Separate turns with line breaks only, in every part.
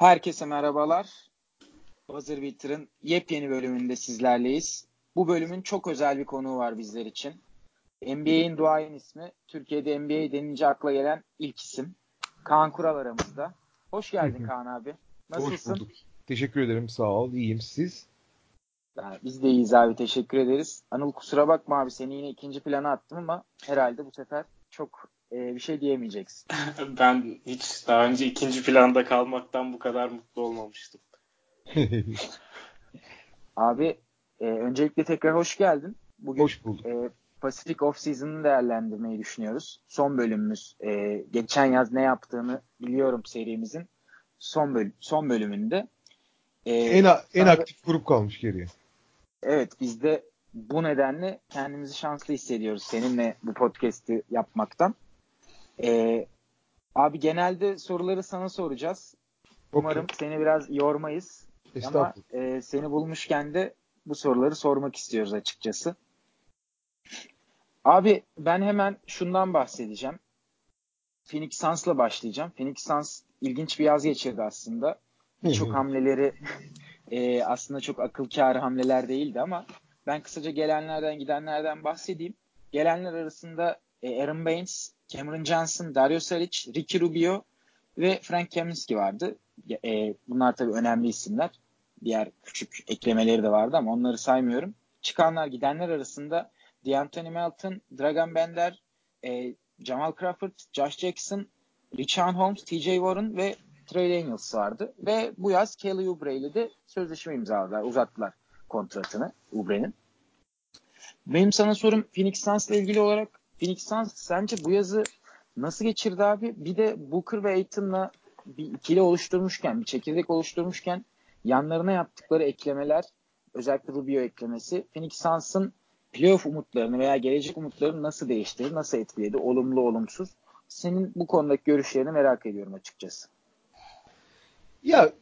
Herkese merhabalar. Buzzer Beater'ın yepyeni bölümünde sizlerleyiz. Bu bölümün çok özel bir konuğu var bizler için. NBA'in duayen ismi, Türkiye'de NBA denince akla gelen ilk isim. Kaan Kural aramızda. Hoş geldin Kaan abi. Nasılsın? Hoş bulduk.
Teşekkür ederim. Sağ ol. İyiyim. Siz?
Biz de iyiyiz abi. Teşekkür ederiz. Anıl kusura bakma abi. Seni yine ikinci plana attım ama herhalde bu sefer çok e, bir şey diyemeyeceksin.
ben hiç daha önce ikinci planda kalmaktan bu kadar mutlu olmamıştım.
Abi e, öncelikle tekrar hoş geldin.
Bugün hoş bulduk. E,
Pacific Off Season'ı değerlendirmeyi düşünüyoruz. Son bölümümüz. E, geçen yaz ne yaptığını biliyorum serimizin son bölüm son bölümünde.
E, en en aktif grup kalmış geriye.
Evet biz de bu nedenle kendimizi şanslı hissediyoruz seninle bu podcast'i yapmaktan. Ee, abi genelde soruları sana soracağız. Umarım okay. seni biraz yormayız. Ama e, seni bulmuşken de bu soruları sormak istiyoruz açıkçası. Abi ben hemen şundan bahsedeceğim. Phoenix Suns'la başlayacağım. Phoenix Suns ilginç bir yaz geçirdi aslında. Birçok hamleleri e, aslında çok akıl kârı hamleler değildi ama ben kısaca gelenlerden gidenlerden bahsedeyim. Gelenler arasında e, Aaron Baines, Cameron Johnson, Dario Saric, Ricky Rubio ve Frank Kaminsky vardı. E, bunlar tabii önemli isimler. Diğer küçük eklemeleri de vardı ama onları saymıyorum. Çıkanlar gidenler arasında D'Anthony Melton, Dragan Bender, e, Jamal Crawford, Josh Jackson, Richard Holmes, TJ Warren ve Trey Daniels vardı. Ve bu yaz Kelly Oubre ile de sözleşme imzaladılar. Uzattılar kontratını Oubre'nin. Benim sana sorum Phoenix Suns ile ilgili olarak Phoenix Suns sence bu yazı nasıl geçirdi abi? Bir de Booker ve Aiton'la bir ikili oluşturmuşken, bir çekirdek oluşturmuşken yanlarına yaptıkları eklemeler özellikle Rubio eklemesi Phoenix Suns'ın playoff umutlarını veya gelecek umutlarını nasıl değiştirdi, nasıl etkiledi, olumlu olumsuz? Senin bu konudaki görüşlerini merak ediyorum açıkçası.
Ya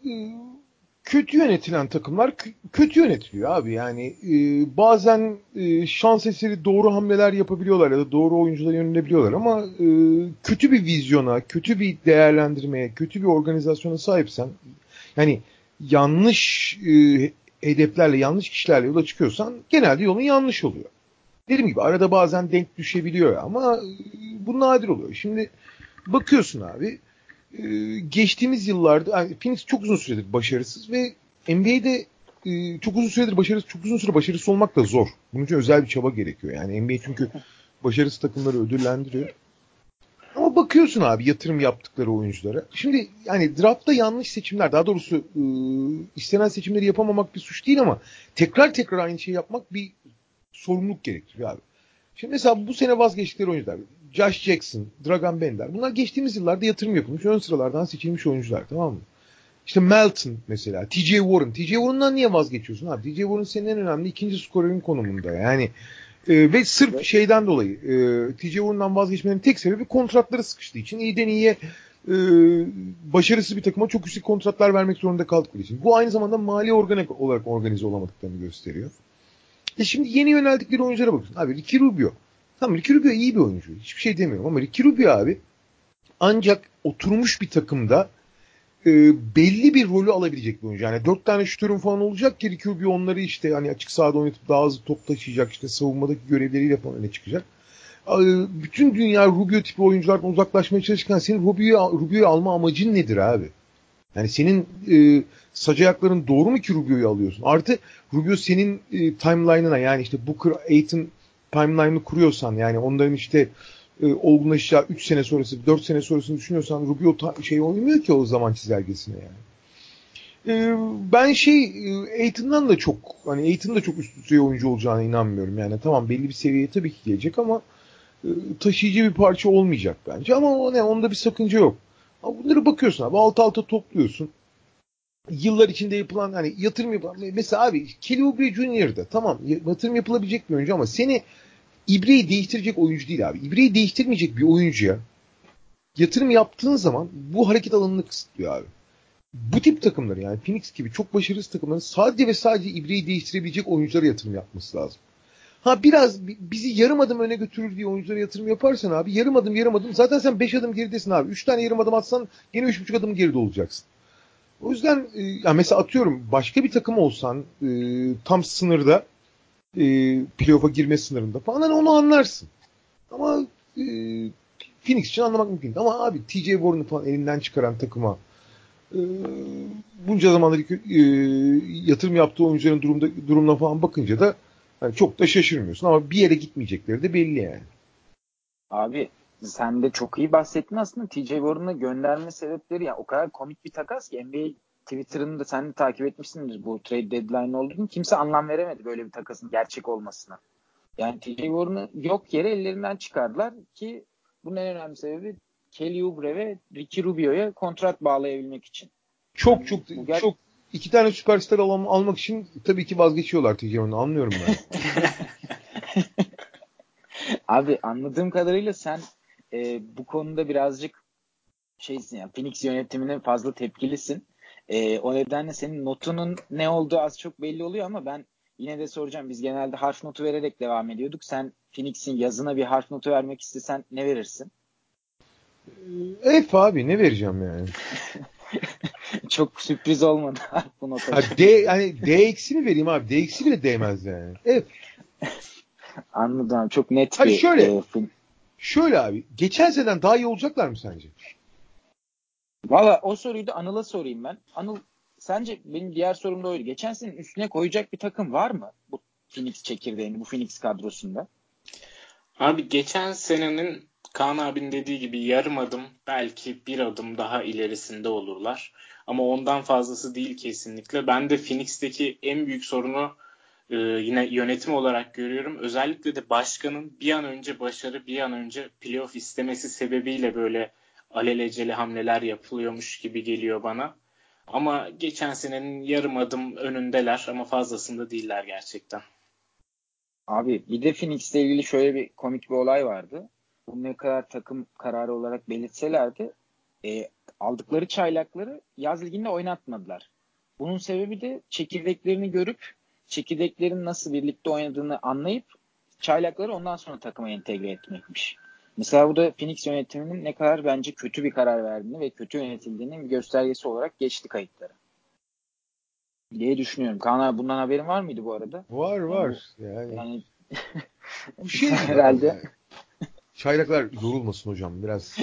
kötü yönetilen takımlar kötü yönetiliyor abi. Yani e, bazen e, şans eseri doğru hamleler yapabiliyorlar ya da doğru oyunculara yönelebiliyorlar ama e, kötü bir vizyona, kötü bir değerlendirmeye, kötü bir organizasyona sahipsen yani yanlış e, hedeflerle, yanlış kişilerle yola çıkıyorsan genelde yolun yanlış oluyor. Dediğim gibi arada bazen denk düşebiliyor ama e, bu nadir oluyor. Şimdi bakıyorsun abi ee, geçtiğimiz yıllarda yani Phoenix çok uzun süredir başarısız ve NBA'de e, çok uzun süredir başarısız, çok uzun süre başarısız olmak da zor. Bunun için özel bir çaba gerekiyor. Yani NBA çünkü başarısız takımları ödüllendiriyor. Ama bakıyorsun abi yatırım yaptıkları oyunculara. Şimdi yani draftta yanlış seçimler, daha doğrusu e, istenen seçimleri yapamamak bir suç değil ama tekrar tekrar aynı şeyi yapmak bir sorumluluk gerektiriyor abi. Şimdi mesela bu sene vazgeçtikleri oyuncular. Josh Jackson, Dragan Bender. Bunlar geçtiğimiz yıllarda yatırım yapılmış. Ön sıralardan seçilmiş oyuncular tamam mı? İşte Melton mesela. TJ Warren. TJ Warren'dan niye vazgeçiyorsun abi? TJ Warren senin en önemli ikinci skorörün konumunda. Yani e, ve sırf evet. şeyden dolayı e, TJ Warren'dan vazgeçmenin tek sebebi kontratları sıkıştığı için iyiden iyiye e, başarısız bir takıma çok yüksek kontratlar vermek zorunda kaldıkları için. Bu aynı zamanda mali organ olarak organize olamadıklarını gösteriyor. E şimdi yeni yöneldikleri oyunculara bakıyorsun. Abi Ricky Rubio. Tamam Ricky Rubio iyi bir oyuncu. Hiçbir şey demiyorum ama Ricky Rubio abi ancak oturmuş bir takımda e, belli bir rolü alabilecek bir oyuncu. Yani dört tane şütörün falan olacak ki Ricky Rubio onları işte hani açık sahada oynatıp daha hızlı top taşıyacak işte savunmadaki görevleriyle falan öne çıkacak. E, bütün dünya Rubio tipi oyunculardan uzaklaşmaya çalışırken senin Rubio'yu Rubio alma amacın nedir abi? Yani senin e, sac ayakların doğru mu ki Rubio'yu alıyorsun? Artı Rubio senin e, timeline'ına yani işte Booker, Aiton timeline'ı kuruyorsan yani onların işte e, olgunlaşacağı 3 sene sonrası 4 sene sonrasını düşünüyorsan Rubio ta, şey oynuyor ki o zaman çizelgesine yani. E, ben şey e, Aiton'dan da çok hani Aiton da çok üst düzey oyuncu olacağına inanmıyorum yani tamam belli bir seviyeye tabii ki gelecek ama e, taşıyıcı bir parça olmayacak bence ama o ne onda bir sakınca yok. Ama bunları bakıyorsun abi alt alta topluyorsun yıllar içinde yapılan hani yatırım yapılan mesela abi Kelly Oubre Jr.'da tamam yatırım yapılabilecek bir oyuncu ama seni İbre'yi değiştirecek oyuncu değil abi. İbre'yi değiştirmeyecek bir oyuncuya yatırım yaptığın zaman bu hareket alanını kısıtlıyor abi. Bu tip takımları yani Phoenix gibi çok başarısız takımların sadece ve sadece İbre'yi değiştirebilecek oyunculara yatırım yapması lazım. Ha biraz bizi yarım adım öne götürür diye oyunculara yatırım yaparsan abi yarım adım yarım adım zaten sen 5 adım geridesin abi. 3 tane yarım adım atsan gene 3,5 adım geride olacaksın. O yüzden e, ya mesela atıyorum başka bir takım olsan e, tam sınırda e, playoff'a girme sınırında falan hani onu anlarsın. Ama e, Phoenix için anlamak mümkün. Ama abi TJ Warren'ı falan elinden çıkaran takıma e, bunca zamandır e, yatırım yaptığı oyuncuların durumda, durumuna falan bakınca da yani çok da şaşırmıyorsun ama bir yere gitmeyecekleri de belli yani.
Abi sen de çok iyi bahsettin aslında. TJ Warren'ı gönderme sebepleri ya o kadar komik bir takas ki NBA Twitter'ını da sen de takip etmişsindir bu trade deadline olduğunu. Kimse anlam veremedi böyle bir takasın gerçek olmasına. Yani TJ Warren'ı yok yere ellerinden çıkardılar ki bunun en önemli sebebi Kelly Oubre ve Ricky Rubio'ya kontrat bağlayabilmek için.
Çok yani, çok ger- çok iki tane süperstar al- almak için tabii ki vazgeçiyorlar TJ Warren'ı anlıyorum ben.
Abi anladığım kadarıyla sen e, bu konuda birazcık şeysin ya Phoenix yönetimine fazla tepkilisin. E, o nedenle senin notunun ne olduğu az çok belli oluyor ama ben yine de soracağım. Biz genelde harf notu vererek devam ediyorduk. Sen Phoenix'in yazına bir harf notu vermek istesen ne verirsin?
F abi ne vereceğim yani?
Çok sürpriz olmadı bu nota. Ha,
D, yani D eksi mi vereyim abi? D eksi bile değmez yani. F.
Anladım. Çok net
Hadi
bir
şöyle, e. Şöyle abi. Geçen seneden daha iyi olacaklar mı sence?
Valla o soruyu da Anıl'a sorayım ben. Anıl sence benim diğer sorum da oydu. Geçen senin üstüne koyacak bir takım var mı? Bu Phoenix çekirdeğini, bu Phoenix kadrosunda.
Abi geçen senenin Kaan abinin dediği gibi yarım adım belki bir adım daha ilerisinde olurlar. Ama ondan fazlası değil kesinlikle. Ben de Phoenix'teki en büyük sorunu e, yine yönetim olarak görüyorum. Özellikle de başkanın bir an önce başarı, bir an önce playoff istemesi sebebiyle böyle alelacele hamleler yapılıyormuş gibi geliyor bana. Ama geçen senenin yarım adım önündeler ama fazlasında değiller gerçekten.
Abi bir de Phoenix'le ilgili şöyle bir komik bir olay vardı. Bu ne kadar takım kararı olarak belirtselerdi e, aldıkları çaylakları yaz liginde oynatmadılar. Bunun sebebi de çekirdeklerini görüp çekirdeklerin nasıl birlikte oynadığını anlayıp çaylakları ondan sonra takıma entegre etmekmiş. Mesela bu da Phoenix yönetiminin ne kadar bence kötü bir karar verdiğini ve kötü yönetildiğinin bir göstergesi olarak geçti kayıtlara. diye düşünüyorum. Kaan abi bundan haberin var mıydı bu arada?
Var var. Yani, yani...
bu şey herhalde. Yani.
Çaylaklar yorulmasın hocam biraz.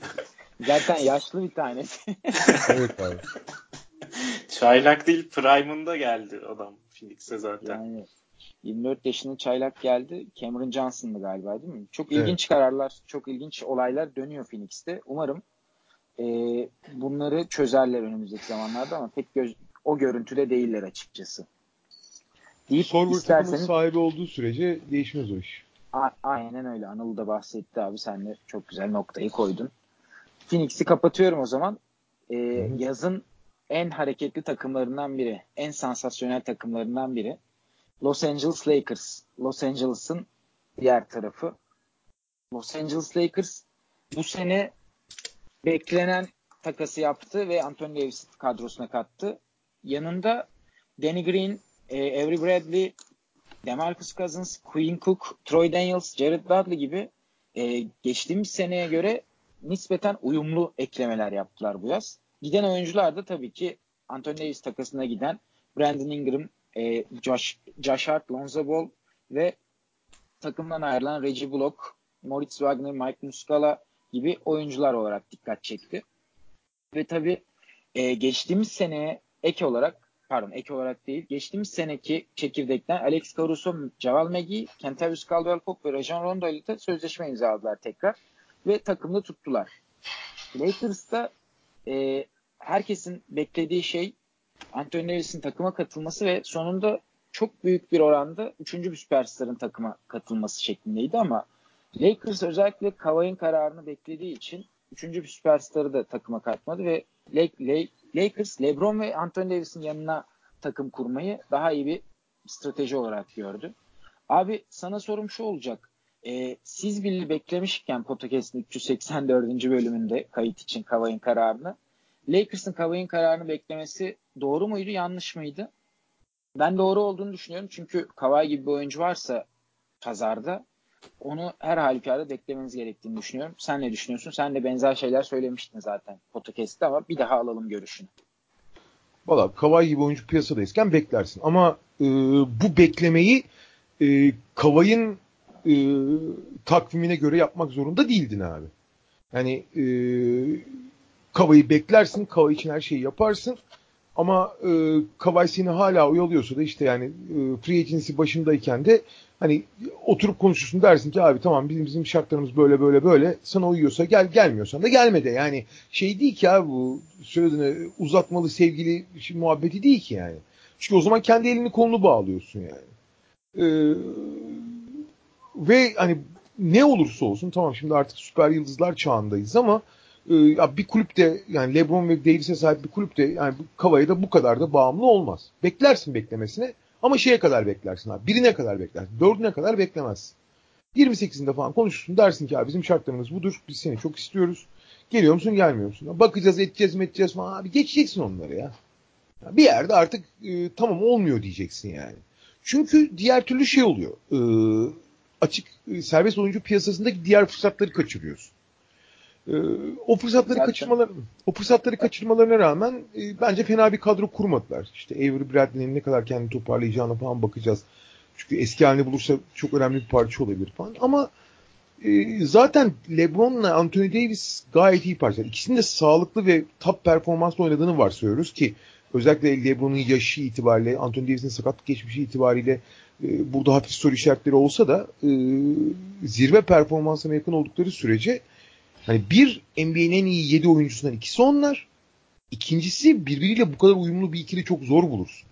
Zaten yaşlı bir tanesi.
evet abi.
Çaylak değil Prime'ında geldi adam Phoenix'e zaten. Yani
24 yaşında çaylak geldi. Cameron Johnson'dı galiba değil mi? Çok ilginç evet. kararlar, çok ilginç olaylar dönüyor Phoenix'te. Umarım e, bunları çözerler önümüzdeki zamanlarda ama pek göz, o görüntüde değiller açıkçası.
Deyip Sorver isterseniz... sahibi olduğu sürece değişmez o iş.
A- aynen öyle. Anıl da bahsetti abi. Sen de çok güzel noktayı koydun. Phoenix'i kapatıyorum o zaman. Ee, yazın en hareketli takımlarından biri. En sansasyonel takımlarından biri. Los Angeles Lakers. Los Angeles'ın diğer tarafı. Los Angeles Lakers bu sene beklenen takası yaptı ve Anthony Davis kadrosuna kattı. Yanında Danny Green, e, Avery Bradley, DeMarcus Cousins, Quinn Cook, Troy Daniels, Jared Dudley gibi e, geçtiğimiz seneye göre nispeten uyumlu eklemeler yaptılar bu yaz. Giden oyuncular da tabii ki Anthony Davis takasına giden Brandon Ingram, e, Josh, Josh Hart, Lonzo Ball ve takımdan ayrılan Reggie Block, Moritz Wagner, Mike Muscala gibi oyuncular olarak dikkat çekti. Ve tabii e, geçtiğimiz seneye ek olarak pardon ek olarak değil geçtiğimiz seneki çekirdekten Alex Caruso, Javal McGee, Kentavious Caldwell-Pope ve Rajon Rondo ile sözleşme imzaladılar tekrar ve takımda tuttular. Lakers'ta e, herkesin beklediği şey Anthony Davis'in takıma katılması ve sonunda çok büyük bir oranda üçüncü bir süperstarın takıma katılması şeklindeydi ama Lakers özellikle Kawhi'nin kararını beklediği için üçüncü bir süperstarı da takıma katmadı ve Lakers LeBron ve Anthony Davis'in yanına takım kurmayı daha iyi bir strateji olarak gördü. Abi sana sorum şu olacak. Ee, siz bile beklemişken podcast'ın 384. bölümünde kayıt için Kawhi'nin kararını Lakers'ın Kawhi'nin kararını beklemesi doğru muydu yanlış mıydı? Ben doğru olduğunu düşünüyorum çünkü Kawhi gibi bir oyuncu varsa pazarda onu her halükarda beklemeniz gerektiğini düşünüyorum. Sen ne düşünüyorsun? Sen de benzer şeyler söylemiştin zaten podcast'te ama bir daha alalım görüşünü.
Valla Kavay gibi oyuncu piyasadayken beklersin. Ama e, bu beklemeyi e, Kavay'ın e, takvimine göre yapmak zorunda değildin abi. Yani e, Kavay'ı beklersin, Kavay için her şeyi yaparsın. Ama e, Kavay seni hala oyalıyorsa da işte yani e, free agency başındayken de hani oturup konuşursun dersin ki abi tamam bizim bizim şartlarımız böyle böyle böyle sana uyuyorsa gel gelmiyorsan da gelme de yani şey değil ki abi bu söylediğine uzatmalı sevgili muhabbeti değil ki yani. Çünkü o zaman kendi elini kolunu bağlıyorsun yani. Ee, ve hani ne olursa olsun tamam şimdi artık süper yıldızlar çağındayız ama e, ya bir kulüpte yani LeBron ve Davis'e sahip bir kulüpte yani Kavaya da bu kadar da bağımlı olmaz. Beklersin beklemesine ama şeye kadar beklersin abi. Birine kadar beklersin. Dördüne kadar beklemezsin. 28'inde falan konuşursun dersin ki abi bizim şartlarımız budur. Biz seni çok istiyoruz. Geliyor musun gelmiyor musun? Bakacağız edeceğiz mi edeceğiz falan. Abi geçeceksin onları ya. Bir yerde artık e, tamam olmuyor diyeceksin yani. Çünkü diğer türlü şey oluyor. E, açık e, serbest oyuncu piyasasındaki diğer fırsatları kaçırıyorsun. E, o fırsatları Zaten. kaçırmalar o fırsatları kaçırmalarına rağmen e, bence fena bir kadro kurmadılar. İşte Avery Bradley'nin ne kadar kendini toparlayacağına falan bakacağız. Çünkü eski halini bulursa çok önemli bir parça olabilir falan. Ama e, zaten LeBron'la Anthony Davis gayet iyi parçalar. İkisinin de sağlıklı ve top performansla oynadığını varsayıyoruz ki özellikle LeBron'un yaşı itibariyle, Anthony Davis'in sakatlık geçmişi itibariyle burada hafif soru işaretleri olsa da e, zirve performansına yakın oldukları sürece hani bir NBA'nin en iyi 7 oyuncusundan ikisi onlar. İkincisi birbiriyle bu kadar uyumlu bir ikili çok zor bulursun.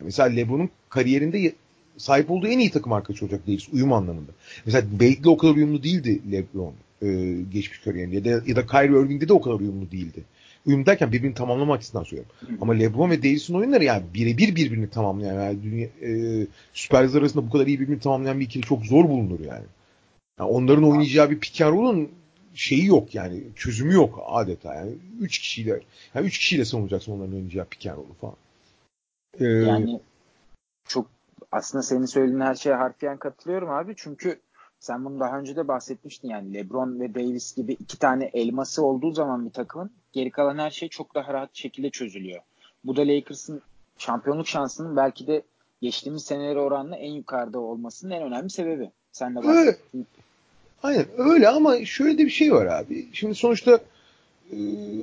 Mesela LeBron'un kariyerinde sahip olduğu en iyi takım arkadaşı olacak Davis uyum anlamında. Mesela Wade'le o kadar uyumlu değildi LeBron e, geçmiş kariyerinde ya da, ya da Kyrie Irving'de de o kadar uyumlu değildi uyum derken birbirini tamamlama açısından söylüyorum. Ama LeBron ve Davis'in oyunları yani birebir birbirini tamamlayan yani dünya, e, süperstar arasında bu kadar iyi birbirini tamamlayan bir ikili çok zor bulunur yani. yani onların oynayacağı bir pick and şeyi yok yani çözümü yok adeta yani üç kişiyle yani üç kişiyle savunacaksın onların oynayacağı pick and falan.
Ee, yani çok aslında senin söylediğin her şeye harfiyen katılıyorum abi çünkü sen bunu daha önce de bahsetmiştin yani LeBron ve Davis gibi iki tane elması olduğu zaman bir takımın geri kalan her şey çok daha rahat şekilde çözülüyor. Bu da Lakers'ın şampiyonluk şansının belki de geçtiğimiz senelere oranla en yukarıda olmasının en önemli sebebi. Sen de bahsettin.
Aynen öyle ama şöyle de bir şey var abi. Şimdi sonuçta e,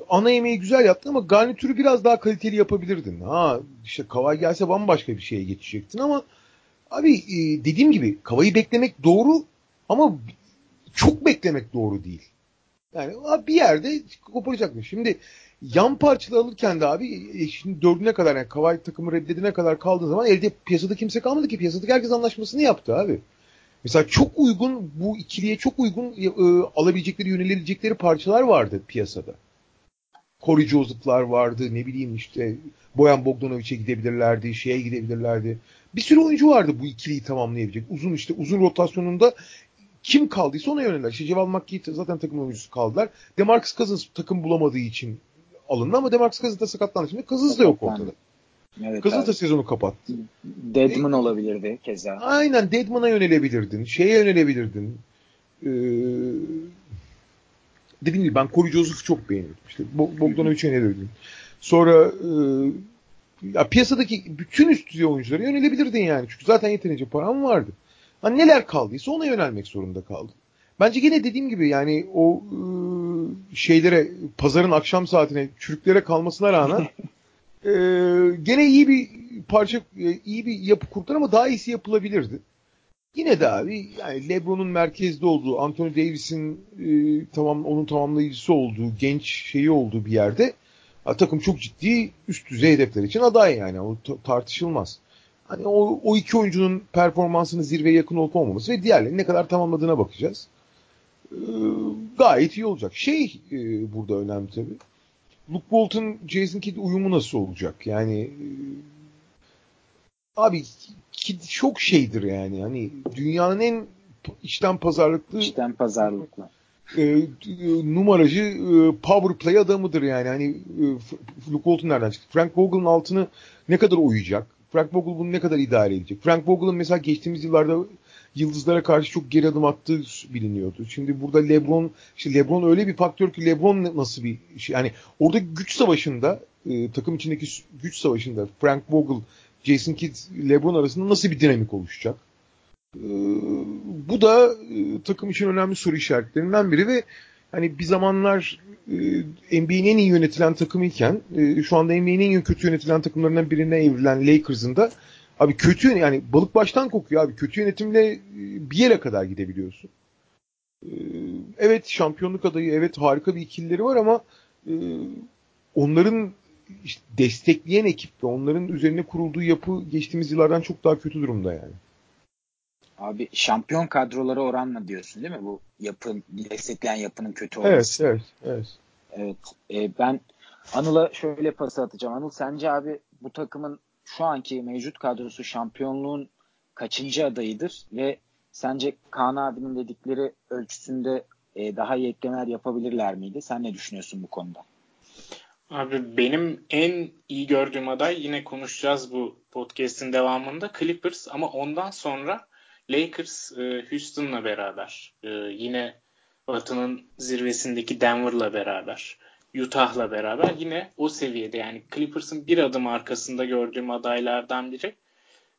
ana yemeği güzel yaptın ama garnitürü biraz daha kaliteli yapabilirdin. Ha işte kavay gelse bambaşka bir şeye geçecektin ama abi e, dediğim gibi kavayı beklemek doğru ama çok beklemek doğru değil. Yani bir yerde koparacakmış. Şimdi yan parçalı alırken de abi e, şimdi dördüne kadar yani Kavay takımı reddedine kadar kaldığı zaman elde piyasada kimse kalmadı ki. Piyasadaki herkes anlaşmasını yaptı abi. Mesela çok uygun bu ikiliye çok uygun e, alabilecekleri yönelebilecekleri parçalar vardı piyasada. Corey Joseph'lar vardı ne bileyim işte Boyan Bogdanovic'e gidebilirlerdi, şeye gidebilirlerdi. Bir sürü oyuncu vardı bu ikiliyi tamamlayabilecek. Uzun işte uzun rotasyonunda kim kaldıysa ona yöneler. İşte Ceval McGee zaten takım oyuncusu kaldılar. Demarcus Cousins takım bulamadığı için alındı ama Demarcus Cousins da sakatlandı. Şimdi Cousins da yok ortada. Evet, Cousins da sezonu kapattı.
Deadman e, olabilirdi keza.
Aynen Deadman'a yönelebilirdin. Şeye yönelebilirdin. Ee, dediğim gibi ben Corey Joseph'u çok beğeniyorum. İşte Bogdanovic'e yönelebilirdin. Sonra e, ya piyasadaki bütün üst düzey oyunculara yönelebilirdin yani. Çünkü zaten yeterince param vardı. Hani neler kaldıysa ona yönelmek zorunda kaldı. Bence yine dediğim gibi yani o e, şeylere pazarın akşam saatine çürüklere kalmasına rağmen e, gene iyi bir parça e, iyi bir yapı kurdular ama daha iyisi yapılabilirdi. Yine de abi yani LeBron'un merkezde olduğu, Anthony Davis'in e, tamam onun tamamlayıcısı olduğu, genç şeyi olduğu bir yerde takım çok ciddi üst düzey hedefler için aday yani o tartışılmaz. Hani o, o iki oyuncunun performansının zirveye yakın olup olmaması ve diğerlerinin ne kadar tamamladığına bakacağız. Ee, gayet iyi olacak. Şey e, burada önemli tabii. Luke Walton, Jason Kidd uyumu nasıl olacak? Yani e, abi Kidd çok şeydir yani. Hani dünyanın en içten pazarlıklı
içten pazarlıklı
e, numaracı e, power play adamıdır yani. Hani e, Luke Walton nereden çıktı? Frank Vogel'ın altını ne kadar uyuyacak? Frank Vogel bunu ne kadar idare edecek? Frank Vogel'ın mesela geçtiğimiz yıllarda yıldızlara karşı çok geri adım attığı biliniyordu. Şimdi burada LeBron işte LeBron öyle bir faktör ki LeBron nasıl bir şey yani orada güç savaşında e, takım içindeki güç savaşında Frank Vogel, Jason Kidd, LeBron arasında nasıl bir dinamik oluşacak? E, bu da e, takım için önemli soru işaretlerinden biri ve hani bir zamanlar e, NBA'nin en iyi yönetilen takımıyken e, şu anda NBA'nin en kötü yönetilen takımlarından birine evrilen Lakers'ın da abi kötü yani balık baştan kokuyor abi. Kötü yönetimle e, bir yere kadar gidebiliyorsun. E, evet şampiyonluk adayı, evet harika bir ikilileri var ama e, onların işte destekleyen ekip ve onların üzerine kurulduğu yapı geçtiğimiz yıllardan çok daha kötü durumda yani.
Abi şampiyon kadroları oranla diyorsun değil mi? Bu yapı destekleyen yapının kötü olması.
Evet, evet,
evet. Evet. E, ben Anıl'a şöyle pas atacağım. Anıl sence abi bu takımın şu anki mevcut kadrosu şampiyonluğun kaçıncı adayıdır ve sence Kaan abinin dedikleri ölçüsünde e, daha iyi eklemeler yapabilirler miydi? Sen ne düşünüyorsun bu konuda?
Abi benim en iyi gördüğüm aday yine konuşacağız bu podcast'in devamında Clippers ama ondan sonra Lakers e, Houston'la beraber e, yine Batı'nın zirvesindeki Denver'la beraber Utah'la beraber yine o seviyede yani Clippers'ın bir adım arkasında gördüğüm adaylardan biri.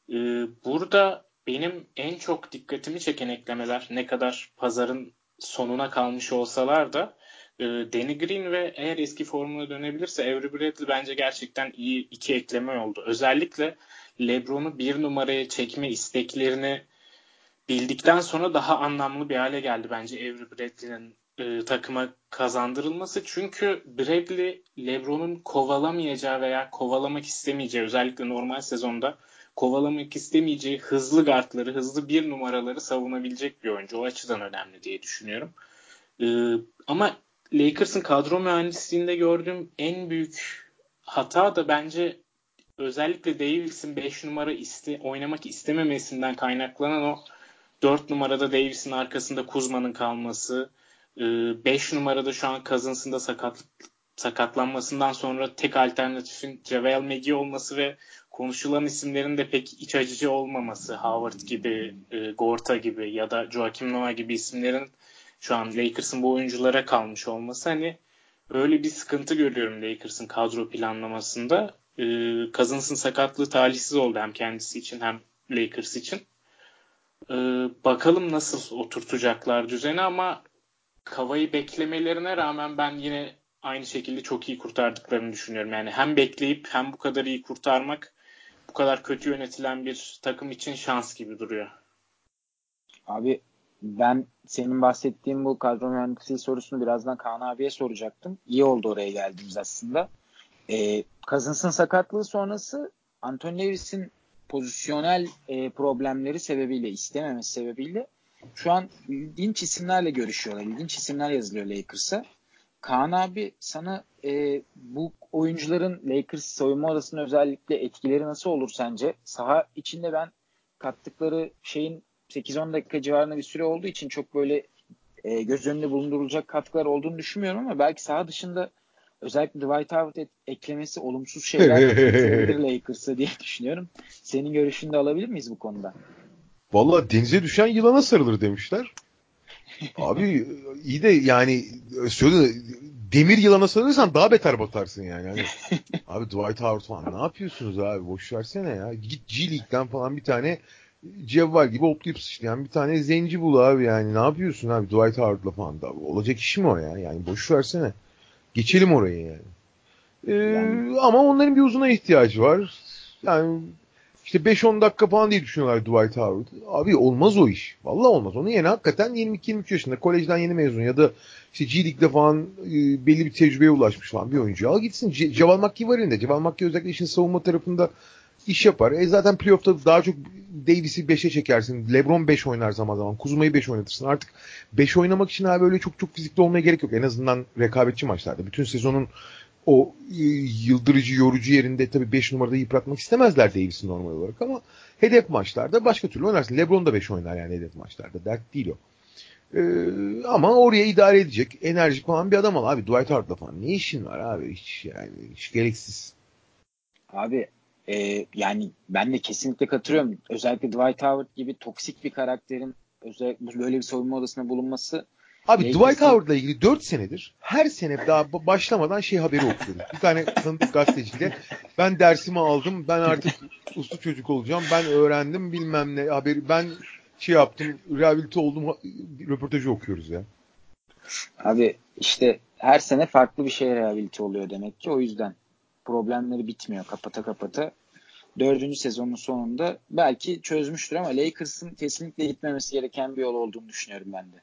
E, burada benim en çok dikkatimi çeken eklemeler ne kadar pazarın sonuna kalmış olsalar da e, Danny Green ve eğer eski formuna dönebilirse Avery Bradley bence gerçekten iyi iki ekleme oldu. Özellikle LeBron'u bir numaraya çekme isteklerini bildikten sonra daha anlamlı bir hale geldi bence Avery Bradley'nin e, takıma kazandırılması. Çünkü Bradley LeBron'un kovalamayacağı veya kovalamak istemeyeceği özellikle normal sezonda kovalamak istemeyeceği hızlı guardları, hızlı bir numaraları savunabilecek bir oyuncu. O açıdan önemli diye düşünüyorum. E, ama Lakers'ın kadro mühendisliğinde gördüğüm en büyük hata da bence özellikle Davis'in 5 numara iste, oynamak istememesinden kaynaklanan o 4 numarada Davis'in arkasında Kuzma'nın kalması, 5 ee, numarada şu an Cousins'ın da sakat, sakatlanmasından sonra tek alternatifin JaVale McGee olması ve konuşulan isimlerin de pek iç acıcı olmaması. Howard gibi, e, Gorta gibi ya da Joakim Noah gibi isimlerin şu an Lakers'ın bu oyunculara kalmış olması hani öyle bir sıkıntı görüyorum Lakers'ın kadro planlamasında. E, Cousins'ın sakatlığı talihsiz oldu hem kendisi için hem Lakers için. Ee, bakalım nasıl oturtacaklar düzeni ama Kavayı beklemelerine rağmen ben yine aynı şekilde çok iyi kurtardıklarını düşünüyorum. Yani hem bekleyip hem bu kadar iyi kurtarmak bu kadar kötü yönetilen bir takım için şans gibi duruyor.
Abi ben senin bahsettiğin bu kadro mühendisliği sorusunu birazdan Kaan abiye soracaktım. İyi oldu oraya geldiğimiz aslında. Ee, Cousins'ın sakatlığı sonrası Anthony Davis'in pozisyonel e, problemleri sebebiyle istememesi sebebiyle şu an ilginç isimlerle görüşüyorlar. İlginç isimler yazılıyor Lakers'a. Kaan abi sana e, bu oyuncuların Lakers soyunma odasının özellikle etkileri nasıl olur sence? Saha içinde ben kattıkları şeyin 8-10 dakika civarında bir süre olduğu için çok böyle e, göz önünde bulundurulacak katkılar olduğunu düşünmüyorum ama belki saha dışında özellikle Dwight Howard et, eklemesi olumsuz şeyler Lakers'a diye düşünüyorum. Senin görüşünü de alabilir miyiz bu konuda?
Valla denize düşen yılana sarılır demişler. Abi iyi de yani söyle demir yılana sarılırsan daha beter batarsın yani. yani abi Dwight Howard falan ne yapıyorsunuz abi boş versene ya. Git G League'den falan bir tane cevval gibi hoplayıp sıçrayan bir tane zenci bul abi yani. Ne yapıyorsun abi Dwight Howard'la falan da. Olacak iş mi o ya? Yani boş versene. Geçelim oraya yani. Ee, yani. Ama onların bir uzuna ihtiyacı var. Yani işte 5-10 dakika falan diye düşünüyorlar Dwight Howard. Abi olmaz o iş. Vallahi olmaz. Onun yerine hakikaten 22-23 yaşında kolejden yeni mezun ya da işte G League'de falan e, belli bir tecrübeye ulaşmış falan bir oyuncu. Al gitsin. C- Ceval Makki var elinde. Ceval Makki özellikle işin savunma tarafında iş yapar. E zaten playoff'ta daha çok Davis'i 5'e çekersin. LeBron 5 oynar zaman zaman. Kuzma'yı 5 oynatırsın. Artık 5 oynamak için abi öyle çok çok fizikli olmaya gerek yok. En azından rekabetçi maçlarda. Bütün sezonun o e, yıldırıcı, yorucu yerinde tabii 5 numarada yıpratmak istemezler Davis'i normal olarak ama hedef maçlarda başka türlü oynarsın. LeBron da 5 oynar yani hedef maçlarda. Dert değil o. Ee, ama oraya idare edecek enerjik falan bir adam al abi. Dwight Howard'la falan. Ne işin var abi? Hiç yani hiç gereksiz.
Abi e, yani ben de kesinlikle katılıyorum. Özellikle Dwight Howard gibi toksik bir karakterin özellikle böyle bir soyunma odasında bulunması
Abi Lakers'ın... Dwight Howard'la ilgili 4 senedir her sene daha başlamadan şey haberi okuyorum. Bir tane tanıdık gazeteciyle ben dersimi aldım. Ben artık uslu çocuk olacağım. Ben öğrendim bilmem ne haberi. Ben şey yaptım. Rehabilite oldum. Röportajı okuyoruz ya.
Abi işte her sene farklı bir şey rehabilite oluyor demek ki. O yüzden problemleri bitmiyor kapata kapata. Dördüncü sezonun sonunda belki çözmüştür ama Lakers'ın kesinlikle gitmemesi gereken bir yol olduğunu düşünüyorum ben de.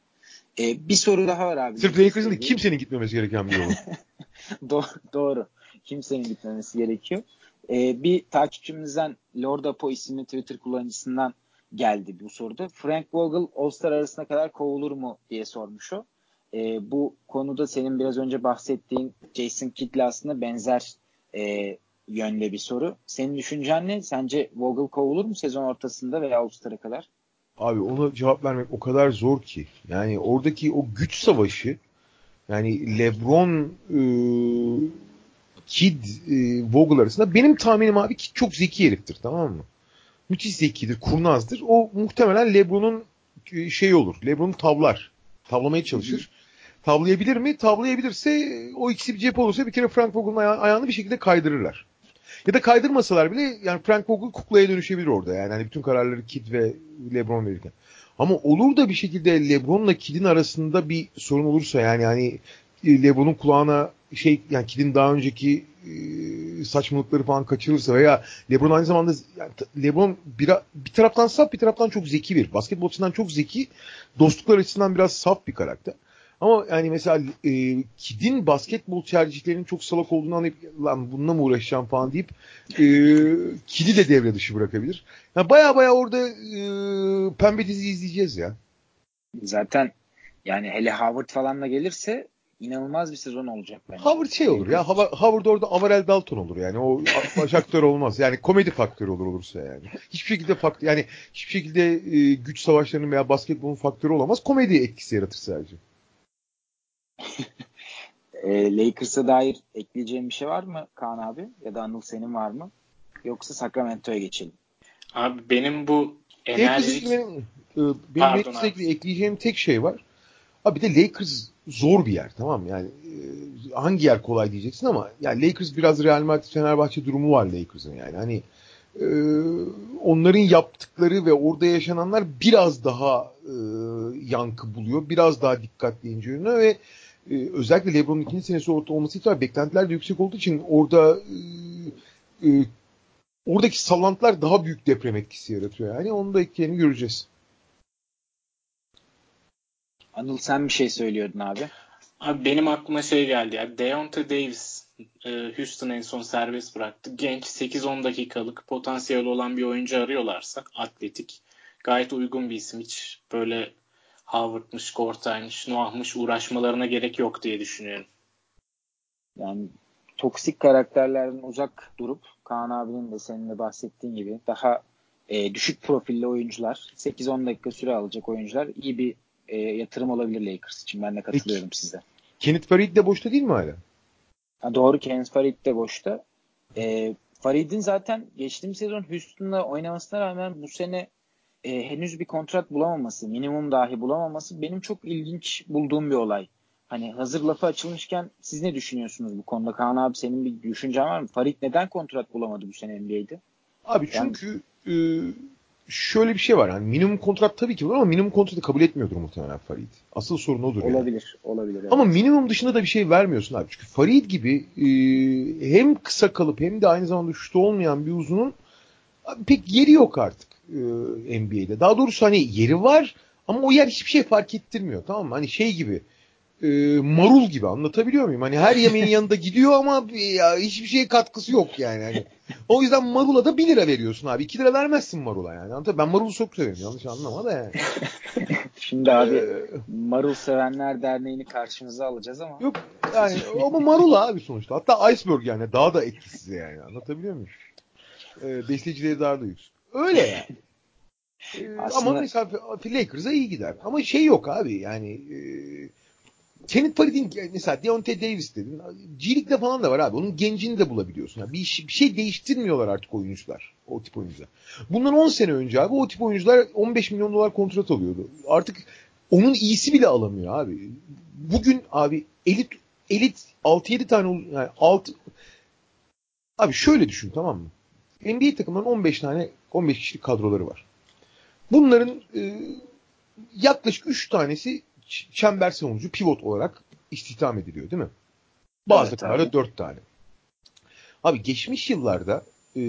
Ee, bir soru daha var abi.
Sırf Lakers'ın kimsenin gitmemesi gereken bir yol.
Do- doğru. Kimsenin gitmemesi gerekiyor. Ee, bir takipçimizden Lord Apo isimli Twitter kullanıcısından geldi bu soruda. Frank Vogel All-Star arasına kadar kovulur mu diye sormuş o. Ee, bu konuda senin biraz önce bahsettiğin Jason Kidd'le aslında benzer e, yönde bir soru. Senin düşüncen ne? Sence Vogel kovulur mu sezon ortasında veya All-Star'a kadar?
Abi ona cevap vermek o kadar zor ki. Yani oradaki o güç savaşı yani LeBron e, Kid e, Vogel arasında benim tahminim abi ki çok zeki heriftir tamam mı? Müthiş zekidir, kurnazdır. O muhtemelen LeBron'un şey olur. LeBron'u tavlar. Tavlamaya çalışır. Tavlayabilir mi? Tavlayabilirse o ikisi bir cep olursa bir kere Frank Vogel'ın aya- ayağını bir şekilde kaydırırlar. Ya da kaydırmasalar bile yani Frank Vogel kuklaya dönüşebilir orada. Yani hani bütün kararları Kid ve LeBron verirken. Ama olur da bir şekilde LeBron'la Kid'in arasında bir sorun olursa yani hani LeBron'un kulağına şey yani Kid'in daha önceki e, saçmalıkları falan kaçırırsa veya LeBron aynı zamanda yani LeBron bir, bir taraftan saf bir taraftan çok zeki bir. Basketbol açısından çok zeki. Dostluklar açısından biraz saf bir karakter. Ama yani mesela e, Kid'in basketbol tercihlerinin çok salak olduğunu anlayıp lan bununla mı uğraşacağım falan deyip e, Kid'i de devre dışı bırakabilir. Yani baya baya orada e, pembe dizi izleyeceğiz ya.
Zaten yani hele Howard falan da gelirse inanılmaz bir sezon olacak
bence. Howard şey olur ya. Howard orada Avarel Dalton olur yani. O baş aktör olmaz. Yani komedi faktörü olur olursa yani. Hiçbir şekilde faktör yani hiçbir şekilde e, güç savaşlarının veya basketbolun faktörü olamaz. Komedi etkisi yaratır sadece.
e, Lakers'a dair ekleyeceğim bir şey var mı Kaan abi? Ya da Anıl senin var mı? Yoksa Sacramento'ya geçelim.
Abi benim bu enerjik...
Benim, benim, benim Lakers'la ekleyeceğim tek şey var. Abi bir de Lakers zor bir yer tamam yani e, hangi yer kolay diyeceksin ama yani Lakers biraz Real Madrid Fenerbahçe durumu var Lakers'ın yani hani e, onların yaptıkları ve orada yaşananlar biraz daha e, yankı buluyor biraz daha dikkatli inceliyor ve e, özellikle LeBron'un ikinci senesi orta olması itibariyle beklentiler de yüksek olduğu için orada e, e, oradaki sallantılar daha büyük deprem etkisi yaratıyor. Yani onu da etkileni göreceğiz.
Anıl sen bir şey söylüyordun abi.
Abi benim aklıma şey geldi ya. Deontay Davis e, Houston en son serbest bıraktı. Genç 8-10 dakikalık potansiyel olan bir oyuncu arıyorlarsa atletik. Gayet uygun bir isim. Hiç böyle Howard'mış, Gorta'ymış, Noah'mış uğraşmalarına gerek yok diye düşünüyorum.
Yani toksik karakterlerden uzak durup Kaan abinin de senin de bahsettiğin gibi daha e, düşük profilli oyuncular 8-10 dakika süre alacak oyuncular iyi bir e, yatırım olabilir Lakers için. Ben de katılıyorum Peki. size.
Kenneth Farid de boşta değil mi hala?
Ha, doğru Kenneth Farid de boşta. E, Farid'in zaten geçtiğimiz sezon Houston'da oynamasına rağmen bu sene e, henüz bir kontrat bulamaması, minimum dahi bulamaması benim çok ilginç bulduğum bir olay. Hani hazır lafı açılmışken siz ne düşünüyorsunuz bu konuda? Kaan abi senin bir düşüncen var mı? Farid neden kontrat bulamadı bu sene NBA'de?
Abi çünkü yani, e, şöyle bir şey var. Yani minimum kontrat tabii ki var ama minimum kontratı kabul etmiyordur muhtemelen Farid. Asıl sorun odur
Olabilir. Yani. Olabilir. Evet.
Ama minimum dışında da bir şey vermiyorsun abi. Çünkü Farid gibi e, hem kısa kalıp hem de aynı zamanda şutu olmayan bir uzunun pek yeri yok artık e, NBA'de. Daha doğrusu hani yeri var ama o yer hiçbir şey fark ettirmiyor. Tamam mı? Hani şey gibi e, marul gibi anlatabiliyor muyum? Hani her yemeğin yanında gidiyor ama ya, hiçbir şeye katkısı yok yani. Hani, o yüzden marula da 1 lira veriyorsun abi. 2 lira vermezsin marula yani. Anladın? Ben marulu çok severim. Yanlış anlama da yani.
Şimdi abi ee, Marul Sevenler Derneği'ni karşımıza alacağız ama.
Yok yani ama marul abi sonuçta. Hatta iceberg yani daha da etkisiz yani. Anlatabiliyor muyum? Ee, besleyicileri daha da yüksek. Öyle yani. Ee, Aslında... Ama mesela Lakers'a iyi gider. Ama şey yok abi yani e, Kenneth Farid'in mesela Deontay Davis dedin. G falan da var abi. Onun gencini de bulabiliyorsun. Yani bir, iş, bir şey değiştirmiyorlar artık oyuncular. O tip oyuncular. Bundan 10 sene önce abi o tip oyuncular 15 milyon dolar kontrat alıyordu. Artık onun iyisi bile alamıyor abi. Bugün abi elit elit 6-7 tane yani 6 Abi şöyle düşün tamam mı? NBA takımlarının 15 tane 15 kişilik kadroları var. Bunların e, yaklaşık 3 tanesi çember savunucu pivot olarak istihdam ediliyor değil mi? Bazı evet, takımlarda 4 tane. Abi geçmiş yıllarda e,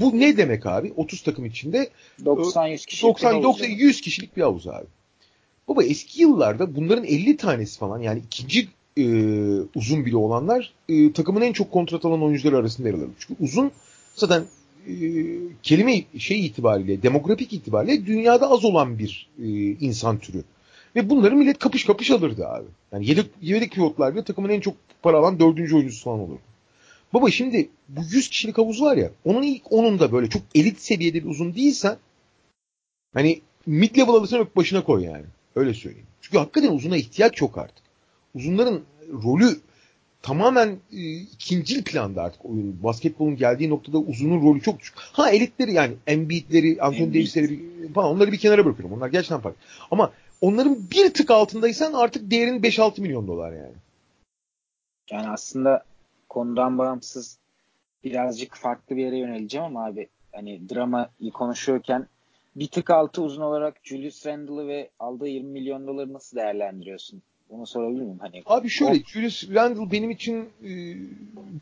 bu ne demek abi? 30 takım içinde
90-100 kişilik 90
90 100 kişilik bir havuz abi. Baba eski yıllarda bunların 50 tanesi falan yani ikinci e, uzun bile olanlar e, takımın en çok kontrat alan oyuncuları arasında yer alır. Çünkü uzun zaten e, kelime şey itibariyle, demografik itibariyle dünyada az olan bir e, insan türü. Ve bunları millet kapış kapış alırdı abi. Yani yedek, yedek pivotlar bile takımın en çok para alan dördüncü oyuncusu falan olur. Baba şimdi bu 100 kişilik havuz var ya onun ilk onun da böyle çok elit seviyede bir uzun değilsen hani mid level alırsan başına koy yani. Öyle söyleyeyim. Çünkü hakikaten uzuna ihtiyaç çok artık. Uzunların rolü tamamen e, ikincil planda artık oyun. Basketbolun geldiği noktada uzunun rolü çok düşük. Ha elitleri yani Embiid'leri, Anthony Davis'leri falan onları bir kenara bırakıyorum. Onlar gerçekten farklı. Ama onların bir tık altındaysan artık değerin 5-6 milyon dolar yani.
Yani aslında konudan bağımsız birazcık farklı bir yere yöneleceğim ama abi hani dramayı konuşuyorken bir tık altı uzun olarak Julius Randle'ı ve aldığı 20 milyon doları nasıl değerlendiriyorsun? Bunu sorabilir miyim? Hani
Abi şöyle o... Julius Randle benim için e,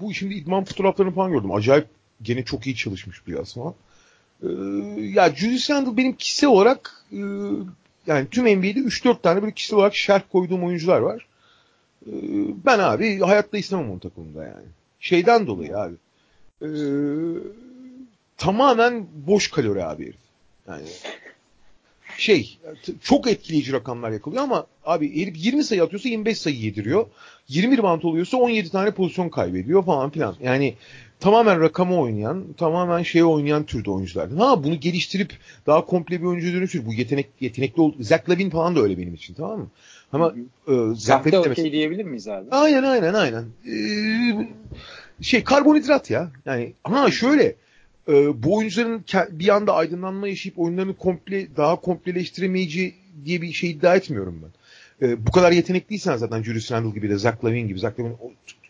bu şimdi idman fotoğraflarını falan gördüm. Acayip gene çok iyi çalışmış bir falan. E, ya Julius Randle benim kişisel olarak e, yani tüm NBA'de 3-4 tane böyle kişisel olarak şerh koyduğum oyuncular var. E, ben abi hayatta istemem onun takımında yani. Şeyden dolayı abi. E, tamamen boş kalori abi herif. Yani şey çok etkileyici rakamlar yakalıyor ama abi herif 20 sayı atıyorsa 25 sayı yediriyor. 20 rebound oluyorsa 17 tane pozisyon kaybediyor falan filan. Yani tamamen rakama oynayan, tamamen şeye oynayan türde oyuncular. Ha bunu geliştirip daha komple bir oyuncu dönüşür. Bu yetenek yetenekli ol Zach Lavin falan da öyle benim için tamam mı? Ama
e, Zach Lavin okey diyebilir miyiz abi?
Aynen aynen aynen. Ee, şey karbonhidrat ya. Yani ha şöyle e, bu oyuncuların bir anda aydınlanma yaşayıp oyunlarını komple daha kompleleştiremeyeceği diye bir şey iddia etmiyorum ben. E, bu kadar yetenekliysen zaten Julius Randle gibi de Zach Lavin gibi Zach Lavin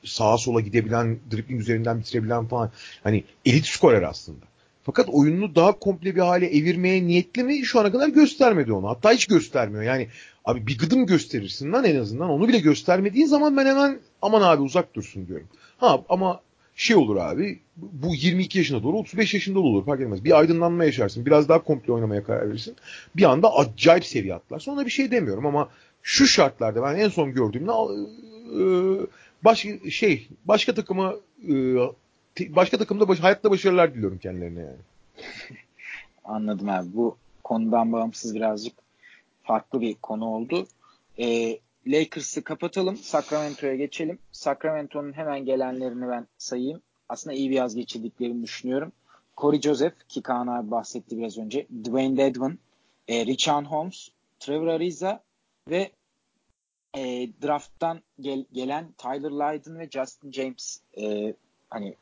sağa sola gidebilen, dribbling üzerinden bitirebilen falan hani elit skorer aslında. Fakat oyununu daha komple bir hale evirmeye niyetli mi şu ana kadar göstermedi onu. Hatta hiç göstermiyor. Yani abi bir gıdım gösterirsin lan en azından. Onu bile göstermediğin zaman ben hemen aman abi uzak dursun diyorum. Ha ama şey olur abi bu 22 yaşında da olur 35 yaşında da olur fark etmez. Bir aydınlanma yaşarsın biraz daha komple oynamaya karar verirsin. Bir anda acayip seviye atlar. Sonra bir şey demiyorum ama şu şartlarda ben en son gördüğümde e, başka şey başka takıma e, başka takımda baş, hayatta başarılar diliyorum kendilerine yani.
Anladım abi. Bu konudan bağımsız birazcık farklı bir konu oldu. E, Lakers'ı kapatalım. Sacramento'ya geçelim. Sacramento'nun hemen gelenlerini ben sayayım. Aslında iyi bir yaz geçirdiklerini düşünüyorum. Corey Joseph ki Kaan abi bahsetti biraz önce. Dwayne Dedman, e, Richard Holmes, Trevor Ariza ve e, drafttan gel, gelen Tyler Lydon ve Justin James e, hani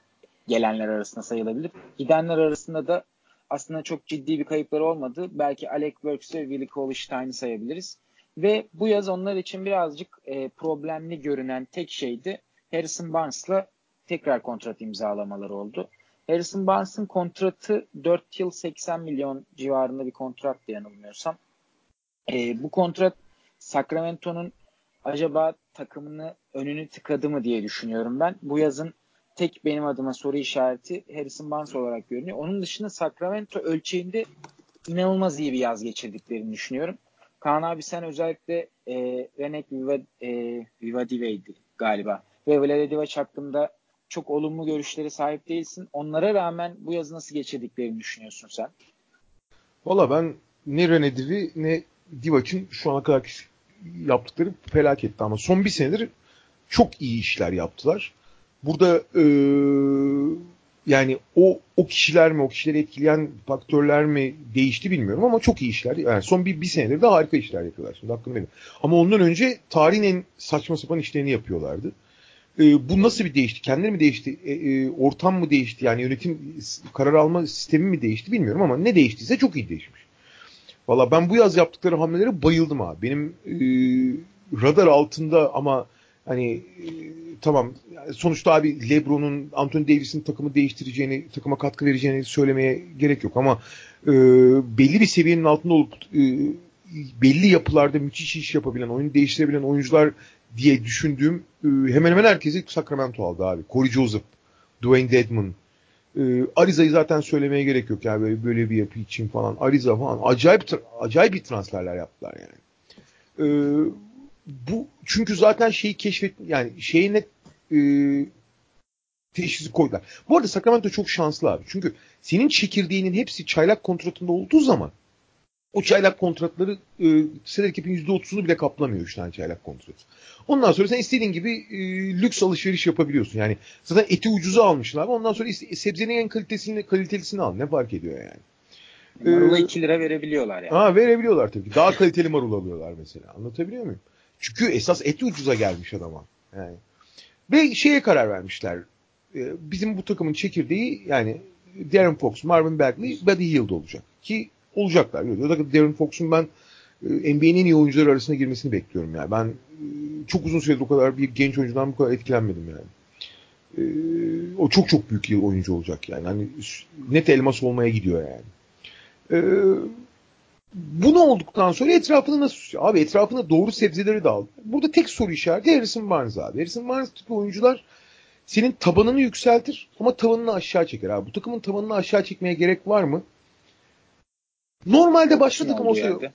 gelenler arasında sayılabilir. Gidenler arasında da aslında çok ciddi bir kayıpları olmadı. Belki Alec Burks ve Willie Cauley-Stein'i sayabiliriz. Ve bu yaz onlar için birazcık e, problemli görünen tek şeydi Harrison Barnes'la tekrar kontrat imzalamaları oldu. Harrison Barnes'ın kontratı 4 yıl 80 milyon civarında bir kontrat yanılmıyorsam. E, bu kontrat Sacramento'nun acaba takımını önünü tıkadı mı diye düşünüyorum ben. Bu yazın tek benim adıma soru işareti Harrison Barnes olarak görünüyor. Onun dışında Sacramento ölçeğinde inanılmaz iyi bir yaz geçirdiklerini düşünüyorum. Kaan abi sen özellikle e, Renek Viva, e, Vivadive'ydi galiba. Ve Vladivac hakkında çok olumlu görüşleri sahip değilsin. Onlara rağmen bu yazı nasıl geçirdiklerini düşünüyorsun sen?
Valla ben ne Rene Divi ne Divac'ın şu ana kadar yaptıkları felaketti ama son bir senedir çok iyi işler yaptılar. Burada e, yani o o kişiler mi, o kişileri etkileyen faktörler mi değişti bilmiyorum ama çok iyi işler. Yani son bir, bir senedir de harika işler yapıyorlar. Şimdi hakkını verin. Ama ondan önce tarihin en saçma sapan işlerini yapıyorlardı. E, bu nasıl bir değişti? Kendileri mi değişti? E, e, ortam mı değişti? Yani yönetim karar alma sistemi mi değişti bilmiyorum ama ne değiştiyse çok iyi değişmiş. Valla ben bu yaz yaptıkları hamlelere bayıldım abi. Benim e, radar altında ama hani e, tamam sonuçta abi LeBron'un Anthony Davis'in takımı değiştireceğini, takıma katkı vereceğini söylemeye gerek yok ama e, belli bir seviyenin altında olup e, belli yapılarda müthiş iş yapabilen, oyunu değiştirebilen oyuncular diye düşündüğüm e, hemen hemen herkesi Sacramento aldı abi. Corey Joseph, Dwayne Dedman, e, Ariza'yı zaten söylemeye gerek yok yani böyle, böyle bir yapı için falan. Ariza falan acayip acayip bir transferler yaptılar yani. E, bu çünkü zaten şeyi keşfet yani şeyine e, teşhisi koydular. Bu arada Sacramento çok şanslı abi. Çünkü senin çekirdeğinin hepsi çaylak kontratında olduğu zaman o çaylak kontratları e, salary cap'in %30'unu bile kaplamıyor 3 tane çaylak kontratı. Ondan sonra sen istediğin gibi e, lüks alışveriş yapabiliyorsun. Yani zaten eti ucuza almışlar. Ondan sonra sebzenin en kalitesini kalitelisini al. Ne fark ediyor yani?
Marula 2 ee, lira verebiliyorlar yani.
Ha verebiliyorlar tabii. Daha kaliteli marul alıyorlar mesela. Anlatabiliyor muyum? Çünkü esas eti ucuza gelmiş adama. Yani. Ve şeye karar vermişler. E, bizim bu takımın çekirdeği yani Darren Fox, Marvin Bagley, Buddy Hield olacak. Ki olacaklar. Darren Fox'un ben e, NBA'nin en iyi oyuncuları arasına girmesini bekliyorum yani. Ben e, çok uzun süredir o kadar bir genç oyuncudan bu kadar etkilenmedim yani. E, o çok çok büyük bir oyuncu olacak yani. Hani net elmas olmaya gidiyor yani. Bunu olduktan sonra etrafını nasıl Abi etrafına doğru sebzeleri de al. Burada tek soru işareti Harrison Barnes abi. Harrison Barnes tipi oyuncular senin tabanını yükseltir ama tavanını aşağı çeker abi. Bu takımın tabanını aşağı çekmeye gerek var mı? Normalde başka takım olsa yerde.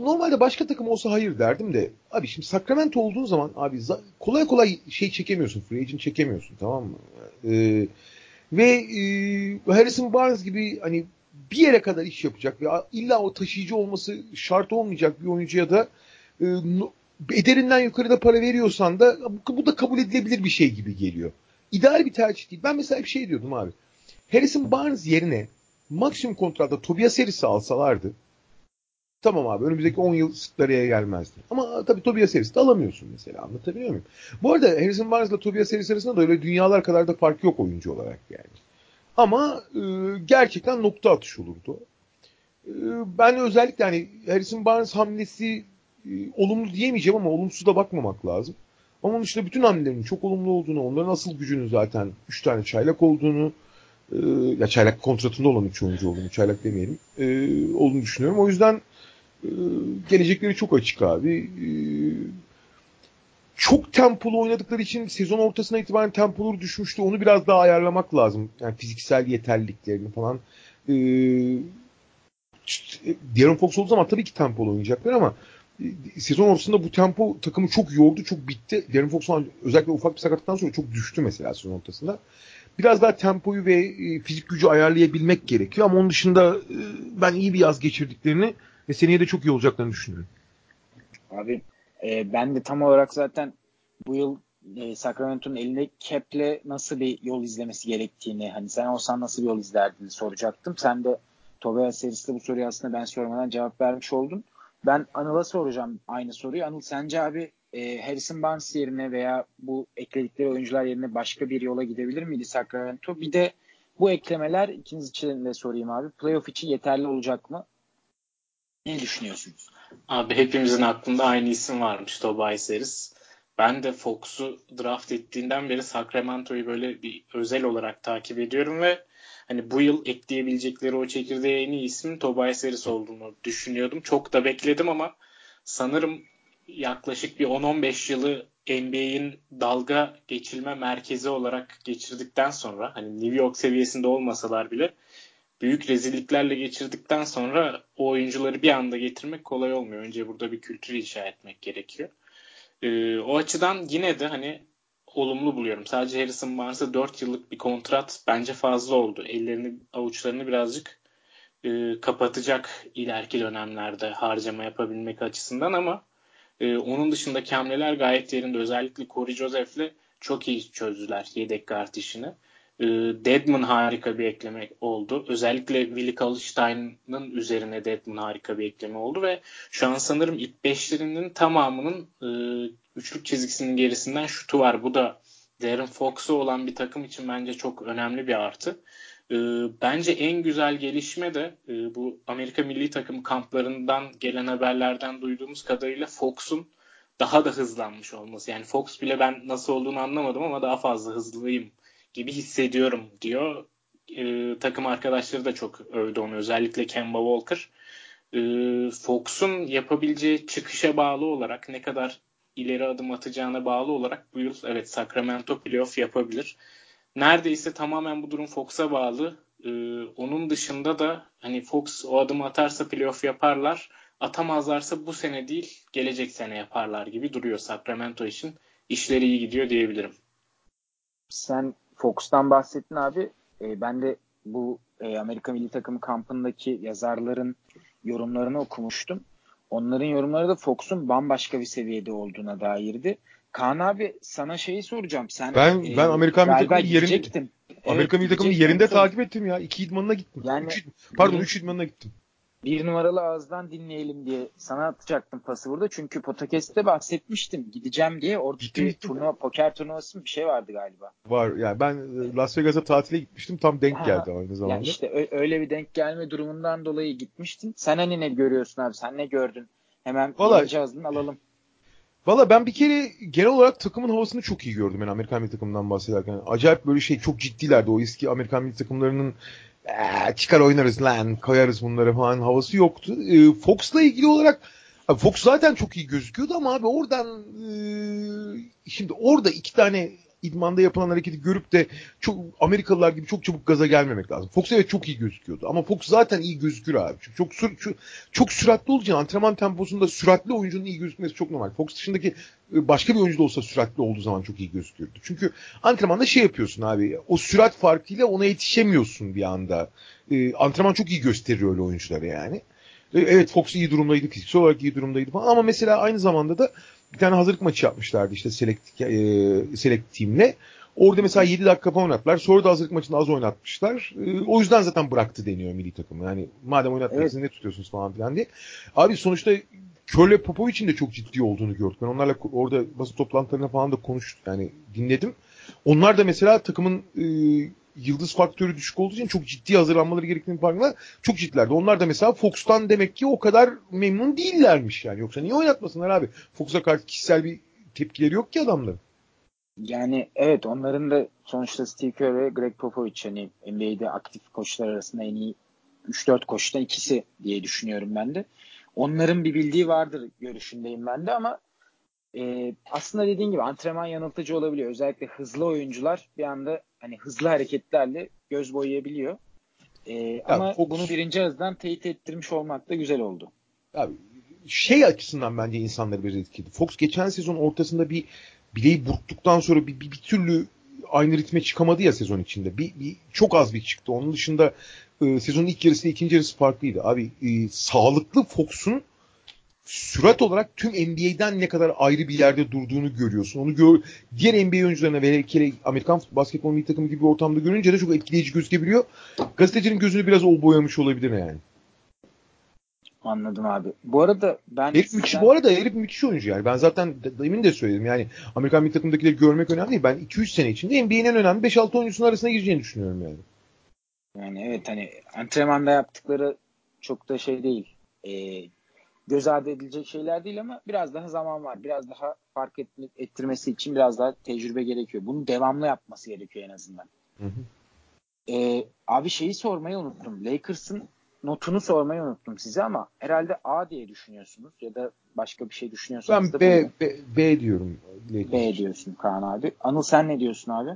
normalde başka takım olsa hayır derdim de abi şimdi Sacramento olduğun zaman abi kolay kolay şey çekemiyorsun. Free agent çekemiyorsun tamam mı? Ee, ve e, Harrison Barnes gibi hani bir yere kadar iş yapacak ve illa o taşıyıcı olması şart olmayacak bir oyuncuya da e, ederinden yukarıda para veriyorsan da bu da kabul edilebilir bir şey gibi geliyor. İdeal bir tercih değil. Ben mesela bir şey diyordum abi. Harrison Barnes yerine maksimum kontratta Tobias Harris'i alsalardı tamam abi önümüzdeki 10 yıl Sıkları'ya gelmezdi. Ama tabii Tobias Harris'i de alamıyorsun mesela anlatabiliyor muyum? Bu arada Harrison Barnes ile Tobias Harris arasında da öyle dünyalar kadar da fark yok oyuncu olarak yani. Ama e, gerçekten nokta atış olurdu. E, ben özellikle hani Harrison Barnes hamlesi e, olumlu diyemeyeceğim ama olumsuz da bakmamak lazım. Ama onun dışında bütün hamlelerin çok olumlu olduğunu, onların asıl gücünün zaten 3 tane çaylak olduğunu, e, ya çaylak kontratında olan 3 oyuncu olduğunu, çaylak demeyelim, e, olduğunu düşünüyorum. O yüzden e, gelecekleri çok açık abi. E, çok tempolu oynadıkları için sezon ortasına itibaren tempoları düşmüştü. Onu biraz daha ayarlamak lazım. Yani fiziksel yeterliliklerini falan. Ee, Darren Fox olduğu zaman tabii ki tempolu oynayacaklar ama e, sezon ortasında bu tempo takımı çok yordu, çok bitti. Darren Fox özellikle ufak bir sakatlıktan sonra çok düştü mesela sezon ortasında. Biraz daha tempoyu ve e, fizik gücü ayarlayabilmek gerekiyor ama onun dışında e, ben iyi bir yaz geçirdiklerini ve seneye de çok iyi olacaklarını düşünüyorum.
Abi e, ben de tam olarak zaten bu yıl e, Sacramento'nun elinde Cap'le nasıl bir yol izlemesi gerektiğini hani sen olsan nasıl bir yol izlerdin soracaktım. Sen de Tobias serisinde bu soruyu aslında ben sormadan cevap vermiş oldun. Ben Anıl'a soracağım aynı soruyu. Anıl sence abi e, Harrison Barnes yerine veya bu ekledikleri oyuncular yerine başka bir yola gidebilir miydi Sacramento? Bir de bu eklemeler ikiniz için de sorayım abi. Playoff için yeterli olacak mı? Ne düşünüyorsunuz?
Abi hepimizin aklında aynı isim varmış Tobias Harris. Ben de Fox'u draft ettiğinden beri Sacramento'yu böyle bir özel olarak takip ediyorum ve hani bu yıl ekleyebilecekleri o çekirdeğe en iyi isim Tobias Harris olduğunu düşünüyordum. Çok da bekledim ama sanırım yaklaşık bir 10-15 yılı NBA'in dalga geçilme merkezi olarak geçirdikten sonra hani New York seviyesinde olmasalar bile büyük rezilliklerle geçirdikten sonra o oyuncuları bir anda getirmek kolay olmuyor. Önce burada bir kültür inşa etmek gerekiyor. Ee, o açıdan yine de hani olumlu buluyorum. Sadece Harrison Barnes'a 4 yıllık bir kontrat bence fazla oldu. Ellerini, avuçlarını birazcık e, kapatacak ileriki dönemlerde harcama yapabilmek açısından ama e, onun dışındaki hamleler gayet yerinde. Özellikle Corey Joseph'le çok iyi çözdüler yedek kart işini. E, Deadman harika bir ekleme oldu. Özellikle Willi Kalistein'ın üzerine Deadman harika bir ekleme oldu ve şu an sanırım ilk beşlerinin tamamının e, üçlük çizgisinin gerisinden şutu var. Bu da Darren Fox'u olan bir takım için bence çok önemli bir artı. E, bence en güzel gelişme de e, bu Amerika milli takım kamplarından gelen haberlerden duyduğumuz kadarıyla Fox'un daha da hızlanmış olması. Yani Fox bile ben nasıl olduğunu anlamadım ama daha fazla hızlıyım gibi hissediyorum diyor. E, takım arkadaşları da çok övdü onu. Özellikle Kemba Walker. E, Fox'un yapabileceği çıkışa bağlı olarak ne kadar ileri adım atacağına bağlı olarak bu yıl evet Sacramento playoff yapabilir. Neredeyse tamamen bu durum Fox'a bağlı. Ee, onun dışında da hani Fox o adım atarsa playoff yaparlar. Atamazlarsa bu sene değil gelecek sene yaparlar gibi duruyor Sacramento için. İşleri iyi gidiyor diyebilirim.
Sen Fox'tan bahsettin abi. E, ben de bu e, Amerika Milli Takımı kampındaki yazarların yorumlarını okumuştum. Onların yorumları da Fox'un bambaşka bir seviyede olduğuna dairdi. Kaan abi sana şeyi soracağım. Sen
ben e, ben Amerikan milli takımının yerinde Amerika milli takımının yerinde takip ettim ya. İki idmanına gittim. Yani, üç, pardon üç idmanına gittim
bir numaralı ağızdan dinleyelim diye sana atacaktım pası burada. Çünkü podcast'te bahsetmiştim gideceğim diye. Orada bir turnuva, poker turnuvası bir şey vardı galiba.
Var yani ben e, Las Vegas'a tatile gitmiştim tam denk ha, geldi aynı zamanda. Yani
işte öyle bir denk gelme durumundan dolayı gitmiştin. Sen hani ne görüyorsun abi sen ne gördün? Hemen Vallahi, alalım.
Valla ben bir kere genel olarak takımın havasını çok iyi gördüm ben Amerikan milli takımından bahsederken. Acayip böyle şey çok ciddilerdi. O eski Amerikan milli takımlarının çıkar oynarız lan koyarız bunları falan havası yoktu. Ee, Fox'la ilgili olarak abi Fox zaten çok iyi gözüküyordu ama abi oradan e, şimdi orada iki tane idmanda yapılan hareketi görüp de çok Amerikalılar gibi çok çabuk gaza gelmemek lazım. Fox evet çok iyi gözüküyordu ama Fox zaten iyi gözükür abi. Çünkü çok çok, çok süratli olacağı antrenman temposunda süratli oyuncunun iyi gözükmesi çok normal. Fox dışındaki başka bir oyuncu da olsa süratli olduğu zaman çok iyi gözüküyordu. Çünkü antrenmanda şey yapıyorsun abi. O sürat farkıyla ona yetişemiyorsun bir anda. E, antrenman çok iyi gösteriyor öyle oyuncuları yani. E, evet Fox iyi durumdaydı, fiziksel olarak iyi durumdaydı falan ama mesela aynı zamanda da bir tane hazırlık maçı yapmışlardı işte Select, e, Select Team'le. Orada mesela 7 dakika falan oynattılar. Sonra da hazırlık maçında az oynatmışlar. E, o yüzden zaten bıraktı deniyor milli takım. Yani madem oynatmıyorsunuz evet. ne tutuyorsunuz falan filan diye. Abi sonuçta Körle Popovic'in de çok ciddi olduğunu gördük. Ben onlarla orada basın toplantılarına falan da konuştum. Yani dinledim. Onlar da mesela takımın e, yıldız faktörü düşük olduğu için çok ciddi hazırlanmaları gerektiğini farkında çok ciddilerdi. Onlar da mesela Fox'tan demek ki o kadar memnun değillermiş yani. Yoksa niye oynatmasınlar abi? Fox'a karşı kişisel bir tepkileri yok ki adamların.
Yani evet onların da sonuçta Steve Kerr ve Greg Popovich hani NBA'de aktif koçlar arasında en iyi 3-4 koçtan ikisi diye düşünüyorum ben de. Onların bir bildiği vardır görüşündeyim ben de ama e, aslında dediğin gibi antrenman yanıltıcı olabiliyor. Özellikle hızlı oyuncular bir anda hani hızlı hareketlerle göz boyayabiliyor. E, ama Fox, bunu birinci ağızdan teyit ettirmiş olmak da güzel oldu.
Abi, şey açısından bence insanları bir etkiledi. Fox geçen sezon ortasında bir bileği burktuktan sonra bir, bir, bir türlü aynı ritme çıkamadı ya sezon içinde. Bir, bir çok az bir çıktı. Onun dışında e, sezonun ilk yarısı ikinci yarısı farklıydı. Abi e, sağlıklı Fox'un sürat olarak tüm NBA'den ne kadar ayrı bir yerde durduğunu görüyorsun. Onu gör, diğer NBA oyuncularına ve hele Amerikan basketbol milli takımı gibi bir ortamda görünce de çok etkileyici gözükebiliyor. Gazetecinin gözünü biraz o boyamış olabilir yani.
Anladım abi. Bu arada ben
herif müthiş, bu arada herif müthiş oyuncu yani. Ben zaten demin de söyledim. Yani Amerikan milli takımdakileri görmek önemli değil. Ben 2-3 sene içinde NBA'nin en önemli 5-6 oyuncusunun arasına gireceğini düşünüyorum yani.
Yani evet hani antrenmanda yaptıkları çok da şey değil. Ee, göz ardı edilecek şeyler değil ama biraz daha zaman var. Biraz daha fark etme, ettirmesi için biraz daha tecrübe gerekiyor. Bunu devamlı yapması gerekiyor en azından. Hı hı. Ee, abi şeyi sormayı unuttum. Lakers'ın notunu sormayı unuttum size ama herhalde A diye düşünüyorsunuz ya da başka bir şey düşünüyorsunuz.
Ben B, B, B diyorum.
Lakers. B diyorsun Kaan abi. Anıl sen ne diyorsun abi?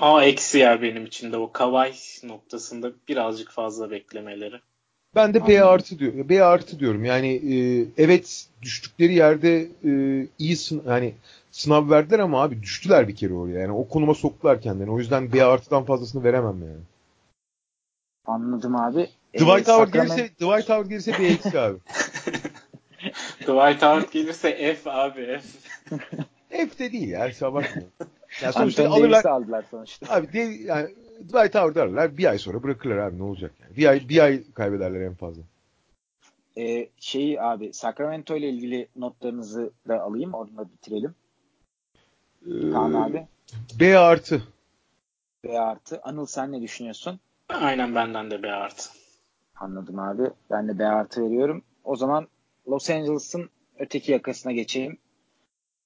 A eksi ya benim için de o Kavay noktasında birazcık fazla beklemeleri.
Ben de B artı diyor. B artı diyorum. Yani e, evet düştükleri yerde e, iyi sın yani sınav verdiler ama abi düştüler bir kere oraya. Yani o konuma soktular kendini. O yüzden B artıdan fazlasını veremem yani.
Anladım abi.
Dwight ee, Howard Sacramento... gelirse Dwight Howard gelirse B eksi abi.
Dwight Howard gelirse F abi F.
F de değil ya. Abartma.
Yani sonuçta alırlar. aldılar sonuçta.
Abi de, yani Dwight Howard'ı alırlar. Bir ay sonra bırakırlar abi ne olacak yani. Bir ay, bir ay kaybederler en fazla.
Ee, şeyi abi Sacramento ile ilgili notlarınızı da alayım. Onunla bitirelim. Ee, Kaan abi.
B artı.
B artı. Anıl sen ne düşünüyorsun?
Aynen benden de B artı.
Anladım abi. Ben de B artı veriyorum. O zaman Los Angeles'ın öteki yakasına geçeyim.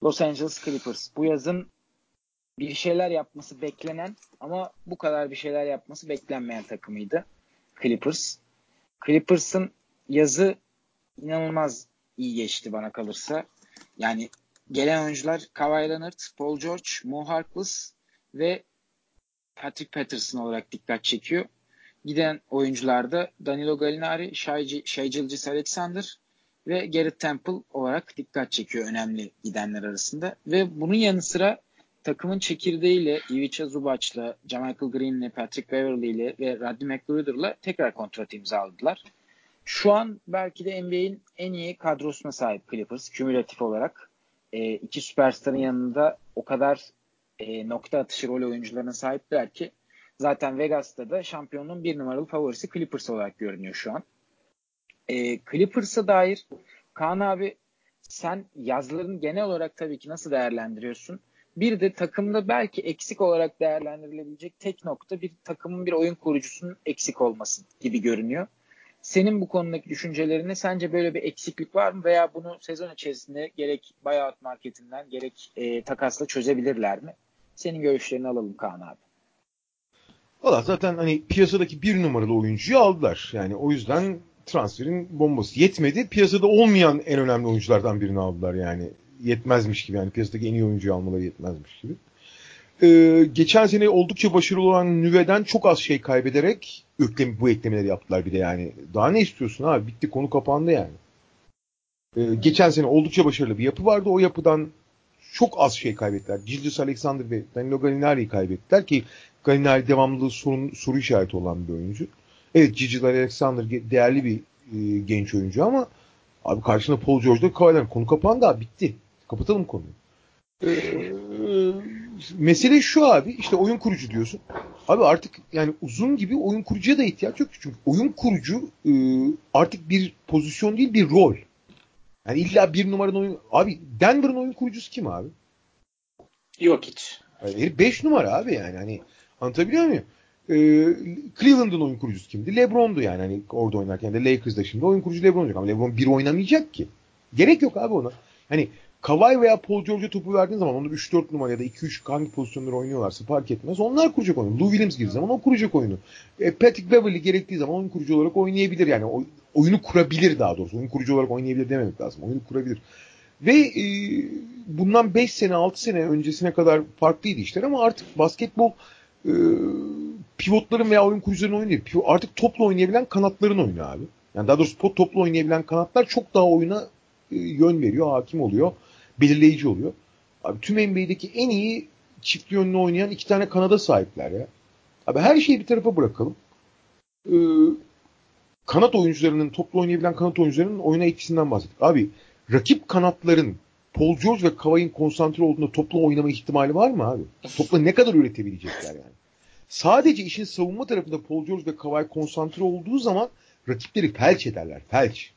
Los Angeles Clippers. Bu yazın bir şeyler yapması beklenen ama bu kadar bir şeyler yapması beklenmeyen takımıydı. Clippers. Clippers'ın yazı inanılmaz iyi geçti bana kalırsa. Yani gelen oyuncular Kawhi Leonard, Paul George, Mo Harkless ve Patrick Patterson olarak dikkat çekiyor. Giden oyuncularda Danilo Gallinari, Gilgis Alexander ve Garrett Temple olarak dikkat çekiyor önemli gidenler arasında. Ve bunun yanı sıra takımın çekirdeğiyle Ivica Zubac'la, Jamichael Green'le, Patrick Beverly ile ve Rodney McGruder'la tekrar kontrat imzaladılar. Şu an belki de NBA'in en iyi kadrosuna sahip Clippers kümülatif olarak. E, iki süperstarın yanında o kadar e, nokta atışı rol oyuncularına sahipler ki zaten Vegas'ta da şampiyonluğun bir numaralı favorisi Clippers olarak görünüyor şu an. E, Clippers'a dair Kaan abi sen yazların genel olarak tabii ki nasıl değerlendiriyorsun? Bir de takımda belki eksik olarak değerlendirilebilecek tek nokta bir takımın bir oyun kurucusunun eksik olması gibi görünüyor. Senin bu konudaki düşüncelerini sence böyle bir eksiklik var mı veya bunu sezon içerisinde gerek buyout marketinden gerek e, takasla çözebilirler mi? Senin görüşlerini alalım Kaan abi.
Valla zaten hani piyasadaki bir numaralı oyuncuyu aldılar. Yani o yüzden transferin bombası yetmedi. Piyasada olmayan en önemli oyunculardan birini aldılar yani. Yetmezmiş gibi yani piyasadaki en iyi oyuncuyu almaları yetmezmiş gibi. Ee, geçen sene oldukça başarılı olan Nüve'den çok az şey kaybederek öklem, bu eklemeleri yaptılar bir de yani. Daha ne istiyorsun abi? Bitti konu kapandı yani. Ee, geçen sene oldukça başarılı bir yapı vardı. O yapıdan çok az şey kaybettiler. Gilgis Alexander ve Danilo Gallinari'yi kaybettiler ki Gallinari devamlı sorun, soru işareti olan bir oyuncu. Evet Gilgis Alexander değerli bir e, genç oyuncu ama abi karşında Paul George'da Kawhi'den konu kapandı abi bitti. Kapatalım konuyu. Ee, mesele şu abi işte oyun kurucu diyorsun. Abi artık yani uzun gibi oyun kurucuya da ihtiyaç yok. Çünkü oyun kurucu e, artık bir pozisyon değil bir rol. Yani illa bir numaranın oyun... Abi Denver'ın oyun kurucusu kim abi?
Yok hiç.
Yani 5 numara abi yani. Hani anlatabiliyor muyum? Ee, Cleveland'ın oyun kurucusu kimdi? LeBron'du yani hani orada oynarken de Lakers'da şimdi oyun kurucu LeBron olacak ama LeBron bir oynamayacak ki. Gerek yok abi ona. Hani Kawhi veya Paul George'a topu verdiğin zaman onu 3-4 numara ya da 2-3 hangi pozisyonları oynuyorlarsa fark etmez. Onlar kuracak oyunu. Lou Williams girdiği zaman o kuracak oyunu. E, Patrick Beverly gerektiği zaman oyun kurucu olarak oynayabilir. Yani o, oyunu kurabilir daha doğrusu. Oyun kurucu olarak oynayabilir dememek lazım. Oyunu kurabilir. Ve e, bundan 5 sene 6 sene öncesine kadar farklıydı işler ama artık basketbol e, pivotların veya oyun kurucuların oyunu değil. Artık toplu oynayabilen kanatların oyunu abi. Yani daha doğrusu pot toplu oynayabilen kanatlar çok daha oyuna e, yön veriyor, hakim oluyor belirleyici oluyor. Abi tüm NBA'deki en iyi çift yönlü oynayan iki tane kanada sahipler ya. Abi her şeyi bir tarafa bırakalım. Ee, kanat oyuncularının, toplu oynayabilen kanat oyuncularının oyuna etkisinden bahsettik. Abi rakip kanatların Paul George ve Kawhi'nin konsantre olduğunda toplu oynama ihtimali var mı abi? Topla ne kadar üretebilecekler yani? Sadece işin savunma tarafında Paul George ve Kawhi konsantre olduğu zaman rakipleri felç ederler. Felç.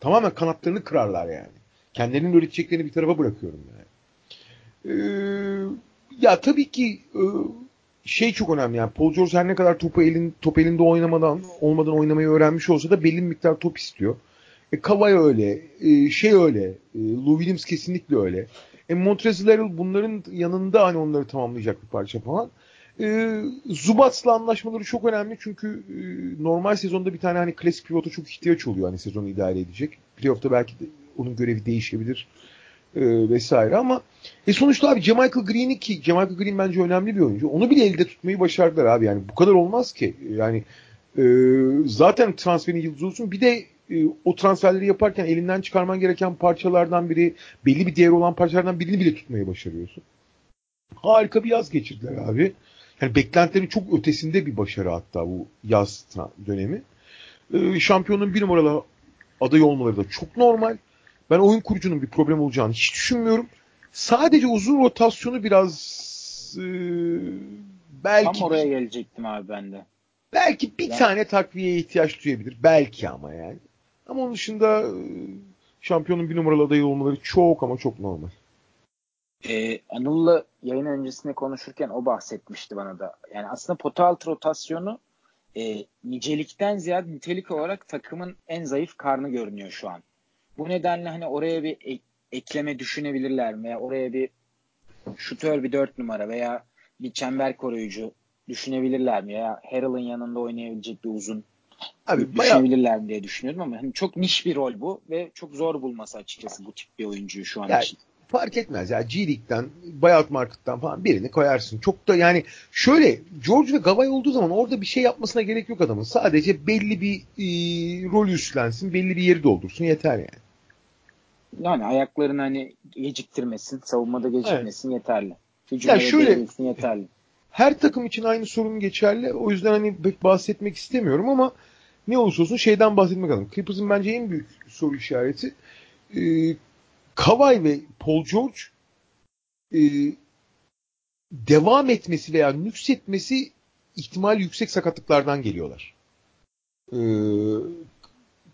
Tamamen kanatlarını kırarlar yani. Kendilerinin üreteceklerini bir tarafa bırakıyorum yani. Ee, ya tabii ki e, şey çok önemli yani Paul George her ne kadar topu elin, top elinde oynamadan olmadan oynamayı öğrenmiş olsa da belli bir miktar top istiyor. E, Kawhi öyle, e, şey öyle, e, Lou Williams kesinlikle öyle. E, Montrezl Harrell bunların yanında hani onları tamamlayacak bir parça falan. E, Zubats'la anlaşmaları çok önemli çünkü e, normal sezonda bir tane hani klasik pivota çok ihtiyaç oluyor hani sezonu idare edecek. Playoff'ta belki de onun görevi değişebilir e, vesaire ama e sonuçta abi Michael Green'i ki Michael Green bence önemli bir oyuncu. Onu bile elde tutmayı başardılar abi yani bu kadar olmaz ki. Yani e, zaten transferin yıldızı olsun bir de e, o transferleri yaparken elinden çıkarman gereken parçalardan biri belli bir değer olan parçalardan birini bile tutmayı başarıyorsun. Harika bir yaz geçirdiler abi. Yani beklentilerin çok ötesinde bir başarı hatta bu yaz dönemi. E, şampiyonun bir numaralı aday olmaları da çok normal. Ben oyun kurucunun bir problem olacağını hiç düşünmüyorum. Sadece uzun rotasyonu biraz e, belki
Tam oraya gelecektim abi ben de.
Belki bir yani. tane takviyeye ihtiyaç duyabilir. Belki ama yani. Ama onun dışında e, şampiyonun bir numaralı adayı olmaları çok ama çok normal.
Ee, Anıl'la yayın öncesinde konuşurken o bahsetmişti bana da. Yani aslında pota altı rotasyonu e, nicelikten ziyade nitelik olarak takımın en zayıf karnı görünüyor şu an. Bu nedenle hani oraya bir ek, ekleme düşünebilirler? Veya oraya bir şutör bir dört numara veya bir çember koruyucu düşünebilirler mi? Ya Harrell'ın yanında oynayabilecek bir uzun Abi, düşünebilirler bayağı... diye düşünüyorum ama hani çok niş bir rol bu ve çok zor bulması açıkçası bu tip bir oyuncuyu şu an yani, için.
Fark etmez ya G League'den, buyout market'tan falan birini koyarsın. Çok da yani şöyle George ve Gavay olduğu zaman orada bir şey yapmasına gerek yok adamın. Sadece belli bir e, rol üstlensin, belli bir yeri doldursun yeter yani.
Yani ayaklarını hani geciktirmesin, savunmada gecikmesin evet. yeterli. Hücumda yani şöyle yeterli.
Her takım için aynı sorun geçerli. O yüzden hani bahsetmek istemiyorum ama ne olursa olsun şeyden bahsetmek lazım. Clippers'ın bence en büyük soru işareti e, Kawhi ve Paul George e, devam etmesi veya nüksetmesi ihtimal yüksek sakatlıklardan geliyorlar. E,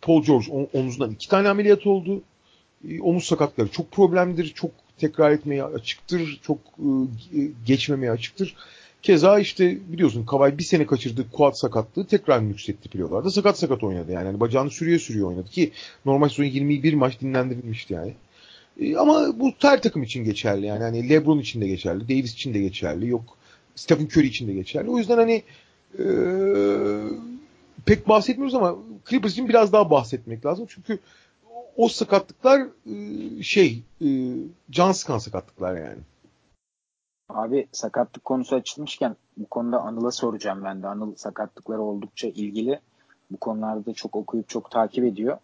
Paul George omuzundan iki tane ameliyat oldu. E, omuz sakatları çok problemdir. Çok tekrar etmeye açıktır. Çok e, geçmemeye açıktır. Keza işte biliyorsun Kavay bir sene kaçırdı kuat sakatlığı tekrar yükseltti pilolarda. Sakat sakat oynadı yani. yani bacağını sürüye sürüyor oynadı ki normal sezon 21 maç dinlendirilmişti yani. E, ama bu her takım için geçerli yani. Hani LeBron için de geçerli, Davis için de geçerli. Yok Stephen Curry için de geçerli. O yüzden hani e, pek bahsetmiyoruz ama Clippers için biraz daha bahsetmek lazım. Çünkü o sakatlıklar e, şey e, can sıkan sakatlıklar yani.
Abi sakatlık konusu açılmışken bu konuda Anıl'a soracağım ben de. Anıl sakatlıkları oldukça ilgili. Bu konularda çok okuyup çok takip ediyor.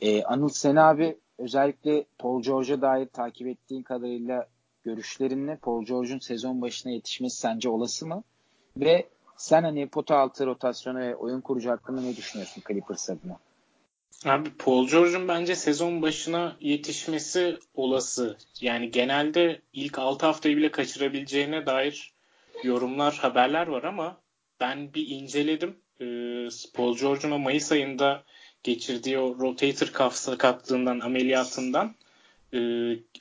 Ee, Anıl sen abi özellikle Paul George'a dair takip ettiğin kadarıyla görüşlerinle Paul George'un sezon başına yetişmesi sence olası mı? Ve sen hani pota altı rotasyonu ve oyun kurucu hakkında ne düşünüyorsun Clippers adına?
Abi Paul George'un bence sezon başına yetişmesi olası. Yani genelde ilk 6 haftayı bile kaçırabileceğine dair yorumlar, haberler var ama ben bir inceledim. Ee, Paul George'un o Mayıs ayında geçirdiği o rotator cuff sakatlığından, ameliyatından e,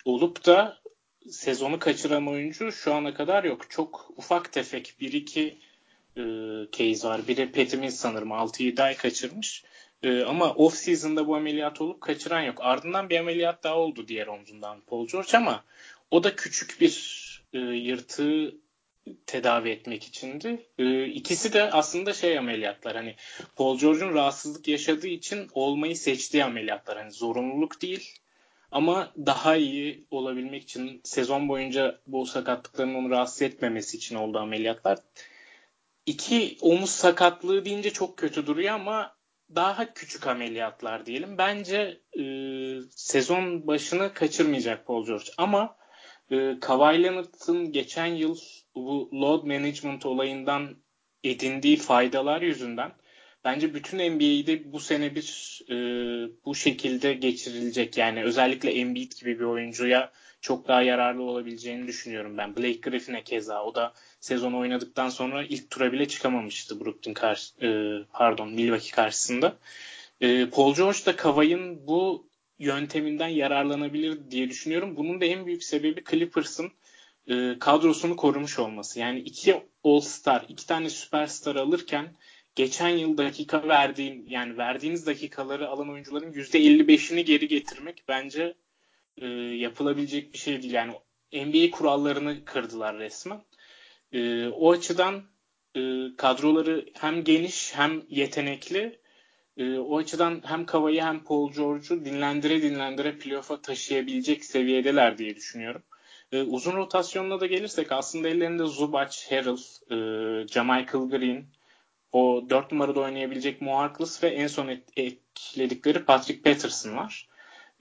olup da sezonu kaçıran oyuncu şu ana kadar yok. Çok ufak tefek bir iki e, case var. Biri Pettim'in sanırım 6-7 ay kaçırmış. Ee, ama off season'da bu ameliyat olup kaçıran yok. Ardından bir ameliyat daha oldu diğer omzundan Paul George ama o da küçük bir e, yırtığı tedavi etmek içindi. E, ikisi de aslında şey ameliyatlar. Hani Paul George'un rahatsızlık yaşadığı için olmayı seçtiği ameliyatlar. Hani zorunluluk değil ama daha iyi olabilmek için sezon boyunca bu sakatlıkların onu rahatsız etmemesi için olduğu ameliyatlar. İki omuz sakatlığı deyince çok kötü duruyor ama daha küçük ameliyatlar diyelim. Bence e, sezon başını kaçırmayacak Paul George. Ama e, Kawhi Leonard'ın geçen yıl bu load management olayından edindiği faydalar yüzünden bence bütün NBA'de bu sene bir e, bu şekilde geçirilecek. Yani özellikle Embiid gibi bir oyuncuya çok daha yararlı olabileceğini düşünüyorum ben. Blake Griffin'e keza o da sezon oynadıktan sonra ilk tura bile çıkamamıştı Brooklyn karşı e, pardon Milwaukee karşısında. E, Paul George da Kavay'ın bu yönteminden yararlanabilir diye düşünüyorum. Bunun da en büyük sebebi Clippers'ın e, kadrosunu korumuş olması. Yani iki All-Star, iki tane süperstar alırken geçen yıl dakika verdiğin yani verdiğiniz dakikaları alan oyuncuların %55'ini geri getirmek bence e, yapılabilecek bir şey değil. Yani NBA kurallarını kırdılar resmen. E, o açıdan e, kadroları hem geniş hem yetenekli. E, o açıdan hem Kava'yı hem Paul George'u dinlendire dinlendire playoff'a taşıyabilecek seviyedeler diye düşünüyorum. E, uzun rotasyonuna da gelirsek aslında ellerinde Zubac, Harrell, e, Jamichael Green, o 4 numarada oynayabilecek Mo Harkless ve en son ekledikleri Patrick Patterson var.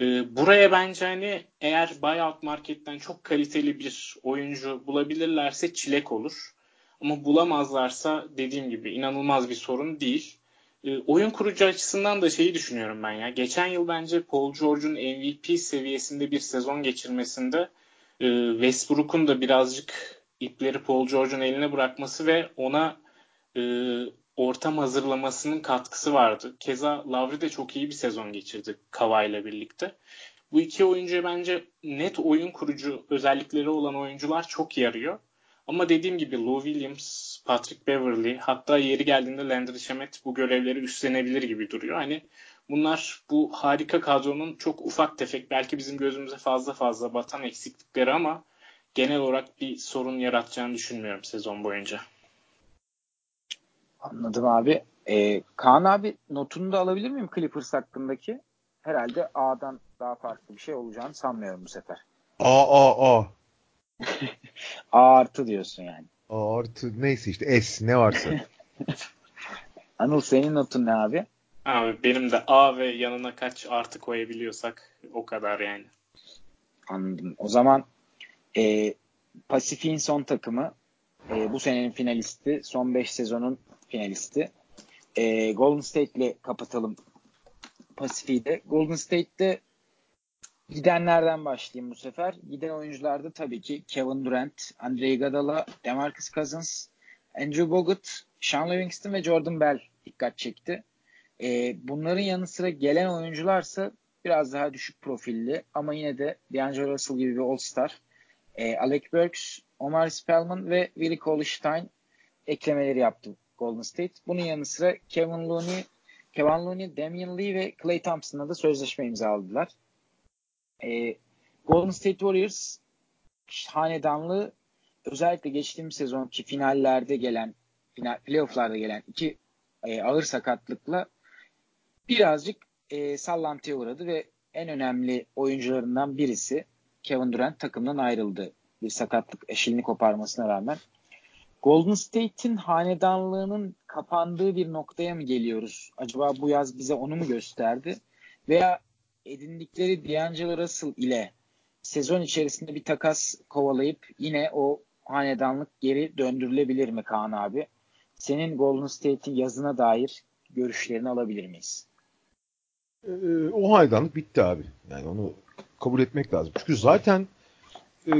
E, buraya bence hani eğer buyout marketten çok kaliteli bir oyuncu bulabilirlerse çilek olur. Ama bulamazlarsa dediğim gibi inanılmaz bir sorun değil. E, oyun kurucu açısından da şeyi düşünüyorum ben ya. Geçen yıl bence Paul George'un MVP seviyesinde bir sezon geçirmesinde e, Westbrook'un da birazcık ipleri Paul George'un eline bırakması ve ona e, ortam hazırlamasının katkısı vardı. Keza Lavri de çok iyi bir sezon geçirdi Kawhi ile birlikte. Bu iki oyuncuya bence net oyun kurucu özellikleri olan oyuncular çok yarıyor. Ama dediğim gibi Lou Williams, Patrick Beverly hatta yeri geldiğinde Landry Shamet bu görevleri üstlenebilir gibi duruyor. Hani bunlar bu harika kadronun çok ufak tefek belki bizim gözümüze fazla fazla batan eksiklikleri ama genel olarak bir sorun yaratacağını düşünmüyorum sezon boyunca.
Anladım abi. Ee, Kaan abi notunu da alabilir miyim Clippers hakkındaki? Herhalde A'dan daha farklı bir şey olacağını sanmıyorum bu sefer.
A A A.
A artı diyorsun yani.
A artı neyse işte S ne varsa.
Anıl senin notun ne abi?
Abi benim de A ve yanına kaç artı koyabiliyorsak o kadar yani.
Anladım. O zaman e, Pasifik'in son takımı e, bu senenin finalisti. Son 5 sezonun finalisti. E, Golden State ile kapatalım Pasifik'te. Golden State'te gidenlerden başlayayım bu sefer. Giden oyuncularda tabii ki Kevin Durant, Andre Iguodala, DeMarcus Cousins, Andrew Bogut, Sean Livingston ve Jordan Bell dikkat çekti. E, bunların yanı sıra gelen oyuncularsa biraz daha düşük profilli ama yine de D'Angelo Russell gibi bir All-Star. E, Alec Burks, Omar Spellman ve Willie Cauley-Stein eklemeleri yaptı Golden State. Bunun yanı sıra Kevin Looney, Kevin Looney, Damian Lee ve Clay Thompson'la da sözleşme imzaladılar. E, Golden State Warriors hanedanlığı özellikle geçtiğimiz sezonki finallerde gelen final, playofflarda gelen iki e, ağır sakatlıkla birazcık e, sallantıya uğradı ve en önemli oyuncularından birisi Kevin Durant takımdan ayrıldı. Bir sakatlık eşilini koparmasına rağmen. Golden State'in hanedanlığının kapandığı bir noktaya mı geliyoruz? Acaba bu yaz bize onu mu gösterdi? Veya edindikleri D'Angelo Russell ile sezon içerisinde bir takas kovalayıp yine o hanedanlık geri döndürülebilir mi Kaan abi? Senin Golden State'in yazına dair görüşlerini alabilir miyiz?
Ee, o hanedanlık bitti abi. Yani onu kabul etmek lazım. Çünkü zaten e,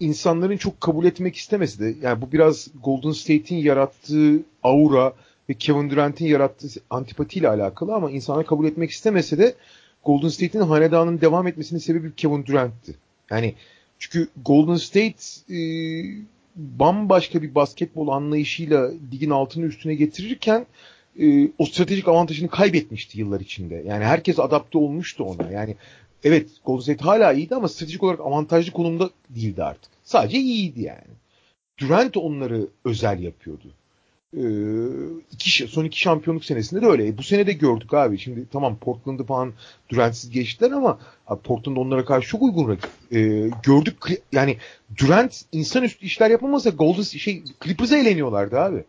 insanların çok kabul etmek istemesi de yani bu biraz Golden State'in yarattığı aura ve Kevin Durant'in yarattığı antipatiyle alakalı ama insanlar kabul etmek istemese de Golden State'in hanedanın devam etmesinin sebebi Kevin Durant'ti. Yani çünkü Golden State e, bambaşka bir basketbol anlayışıyla ligin altını üstüne getirirken e, o stratejik avantajını kaybetmişti yıllar içinde. Yani herkes adapte olmuştu ona. Yani evet Golden State hala iyiydi ama stratejik olarak avantajlı konumda değildi artık. Sadece iyiydi yani. Durant onları özel yapıyordu. Ee, iki, son iki şampiyonluk senesinde de öyle. E, bu sene de gördük abi. Şimdi tamam Portland'ı falan Durant'siz geçtiler ama abi, Portland onlara karşı çok uygun rakip. Ee, gördük yani Durant insanüstü işler yapamazsa Golden şey Clippers'a eğleniyorlardı abi.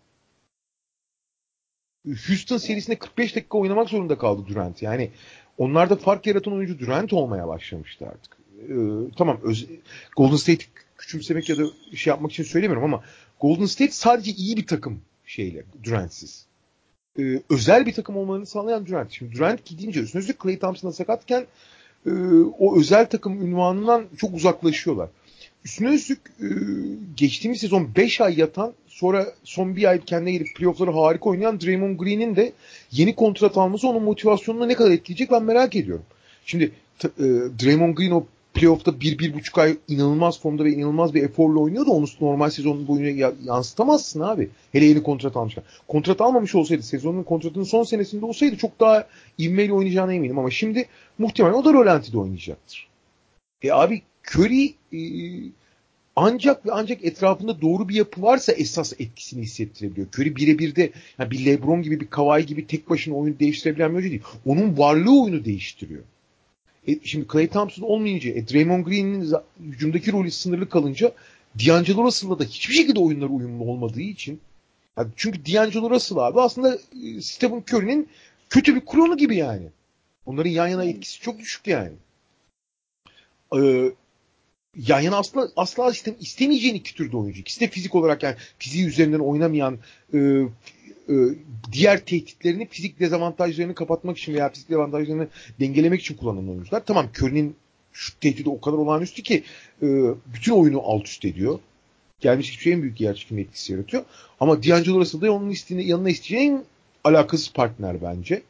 Houston serisinde 45 dakika oynamak zorunda kaldı Durant. Yani onlarda fark yaratan oyuncu Durant olmaya başlamıştı artık. Ee, tamam öz, Golden State küçümsemek ya da şey yapmak için söylemiyorum ama Golden State sadece iyi bir takım şeyle Durant'siz. Ee, özel bir takım olmalarını sağlayan Durant. Şimdi Durant gidince üstüne üstlük Clay Thompson'a sakatken e, o özel takım ünvanından çok uzaklaşıyorlar. Üstüne üstlük e, geçtiğimiz sezon 5 ay yatan sonra son bir ay kendine gelip playoff'ları harika oynayan Draymond Green'in de yeni kontrat alması onun motivasyonunu ne kadar etkileyecek ben merak ediyorum. Şimdi e, Draymond Green o playoff'ta bir, bir buçuk ay inanılmaz formda ve inanılmaz bir eforla oynuyordu. Onu normal sezon boyunca yansıtamazsın abi. Hele yeni kontrat almışken. Kontrat almamış olsaydı, sezonun kontratının son senesinde olsaydı çok daha ivmeyle oynayacağına eminim. Ama şimdi muhtemelen o da Rolanti'de oynayacaktır. E abi Curry e, ancak ve ancak etrafında doğru bir yapı varsa esas etkisini hissettirebiliyor. Curry birebir de yani bir LeBron gibi bir Kawhi gibi tek başına oyunu değiştirebilen bir oyuncu değil. Onun varlığı oyunu değiştiriyor. E, şimdi Clay Thompson olmayınca, e, Draymond Green'in hücumdaki rolü sınırlı kalınca D'Angelo Russell'la da hiçbir şekilde oyunları uyumlu olmadığı için yani çünkü D'Angelo Russell abi aslında e, Stephen Curry'nin kötü bir klonu gibi yani. Onların yan yana etkisi çok düşük yani. Ee, yan yana asla, asla istem, istemeyeceğin iki türde oyuncu. İkisi de fizik olarak yani fiziği üzerinden oynamayan e, e, diğer tehditlerini fizik dezavantajlarını kapatmak için veya fizik dezavantajlarını dengelemek için kullanan oyuncular. Tamam Curry'nin şut tehdidi o kadar olağanüstü ki e, bütün oyunu alt üst ediyor. Gelmiş hiçbir şeyin büyük yer çekimi etkisi yaratıyor. Ama D'Angelo Russell da onun istediğine, yanına isteyeceğin alakasız partner bence.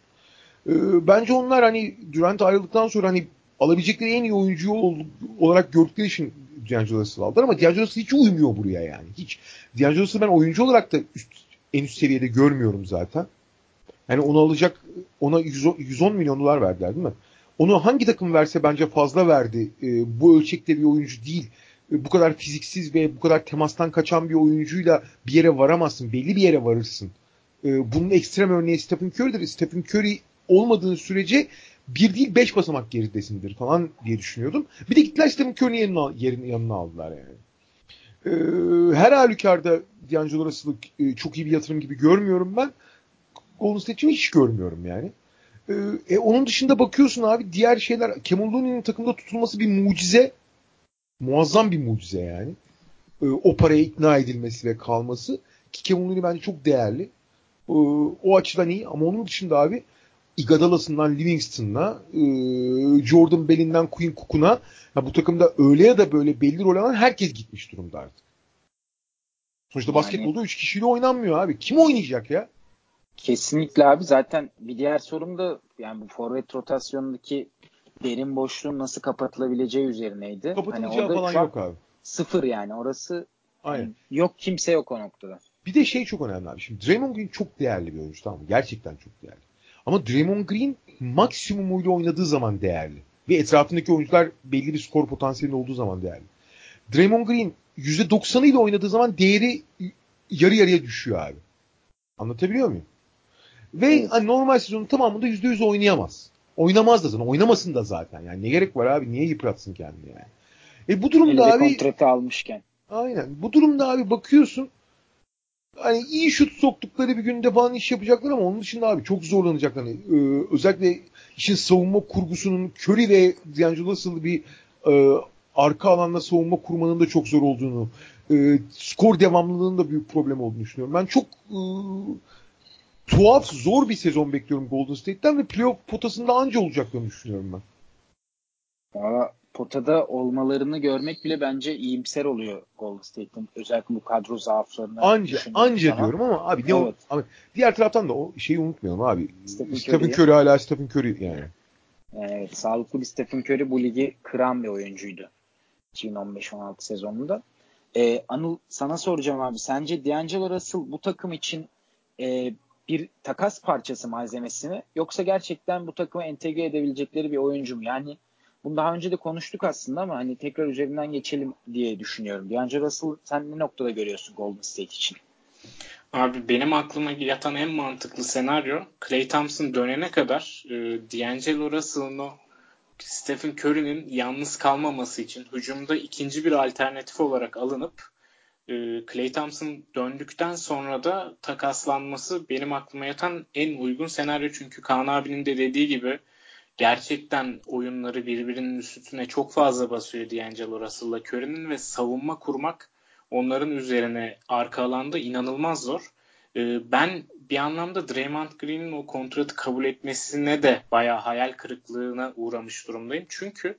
E, bence onlar hani Durant ayrıldıktan sonra hani alabilecekleri en iyi oyuncu olarak gördükleri için D'Angelo aldılar ama D'Angelo hiç uymuyor buraya yani. Hiç. D'Angelo ben oyuncu olarak da üst, en üst seviyede görmüyorum zaten. Yani onu alacak ona 110, 110 milyon dolar verdiler değil mi? Onu hangi takım verse bence fazla verdi. E, bu ölçekte bir oyuncu değil. E, bu kadar fiziksiz ve bu kadar temastan kaçan bir oyuncuyla bir yere varamazsın. Belli bir yere varırsın. E, bunun ekstrem örneği Stephen Curry'dir. Stephen Curry olmadığı sürece bir değil beş basamak geridesindir falan diye düşünüyordum. Bir de gittiler Stephen Curry'nin yanına, yerin, yanına aldılar yani. Ee, her halükarda D'Angelo Russell'ı e, çok iyi bir yatırım gibi görmüyorum ben. Golden State'ini hiç görmüyorum yani. Ee, e, onun dışında bakıyorsun abi diğer şeyler Kevin Looney'nin takımda tutulması bir mucize. Muazzam bir mucize yani. Ee, o paraya ikna edilmesi ve kalması. Ki Kevin Looney bence çok değerli. Ee, o açıdan iyi ama onun dışında abi Iguodala'sından Livingston'la e, Jordan Bell'inden Quinn Cook'una bu takımda öyle ya da böyle belli rol alan herkes gitmiş durumda artık. Sonuçta yani, basketbolda 3 kişiyle oynanmıyor abi. Kim oynayacak ya?
Kesinlikle abi. Zaten bir diğer sorum da yani bu forvet rotasyonundaki derin boşluğun nasıl kapatılabileceği üzerineydi.
Kapatılacağı hani falan yok abi.
Sıfır yani. Orası Aynen. Yok kimse yok o noktada.
Bir de şey çok önemli abi. Şimdi Draymond Green çok değerli bir oyuncu tamam mı? Gerçekten çok değerli. Ama Draymond Green maksimumuyla oynadığı zaman değerli. Ve etrafındaki oyuncular belli bir skor potansiyeli olduğu zaman değerli. Draymond Green %90'ıyla oynadığı zaman değeri yarı yarıya düşüyor abi. Anlatabiliyor muyum? Ve hani normal sezonun tamamında %100 oynayamaz. Oynamaz da zaten. Oynamasın da zaten. Yani ne gerek var abi? Niye yıpratsın kendini yani? E bu durumda Elde abi
kontratı almışken.
Aynen. Bu durumda abi bakıyorsun hani iyi şut soktukları bir günde falan iş yapacaklar ama onun dışında abi çok zorlanacaklar. Hani, e, özellikle işin savunma kurgusunun Curry ve D'Angelo Russell bir e, arka alanda savunma kurmanın da çok zor olduğunu, e, skor devamlılığının da büyük problem olduğunu düşünüyorum. Ben çok e, tuhaf, zor bir sezon bekliyorum Golden State'ten ve playoff potasında anca olacaklarını düşünüyorum ben.
Valla potada olmalarını görmek bile bence iyimser oluyor Golden State'in. Özellikle bu kadro zaaflarını.
Anca, anca zaman. diyorum ama abi ne evet. o, abi, diğer taraftan da o şeyi unutmayalım abi. Stephen, Stephen Curry hala Stephen Curry yani.
Evet, sağlıklı bir Stephen Curry bu ligi kıran bir oyuncuydu. 2015-16 sezonunda. Ee, Anıl sana soracağım abi. Sence D'Angelo Russell bu takım için e, bir takas parçası malzemesi mi? Yoksa gerçekten bu takımı entegre edebilecekleri bir oyuncu mu? Yani bunu daha önce de konuştuk aslında ama hani tekrar üzerinden geçelim diye düşünüyorum. D'Angelo Russell sen ne noktada görüyorsun Golden State için?
Abi benim aklıma yatan en mantıklı senaryo Clay Thompson dönene kadar e, D'Angelo Russell'ın o Stephen Curry'nin yalnız kalmaması için hücumda ikinci bir alternatif olarak alınıp e, Clay Thompson döndükten sonra da takaslanması benim aklıma yatan en uygun senaryo. Çünkü Kaan abinin de dediği gibi gerçekten oyunları birbirinin üstüne çok fazla basıyor D'Angelo Russell'la Curry'nin ve savunma kurmak onların üzerine arka alanda inanılmaz zor. Ee, ben bir anlamda Draymond Green'in o kontratı kabul etmesine de bayağı hayal kırıklığına uğramış durumdayım. Çünkü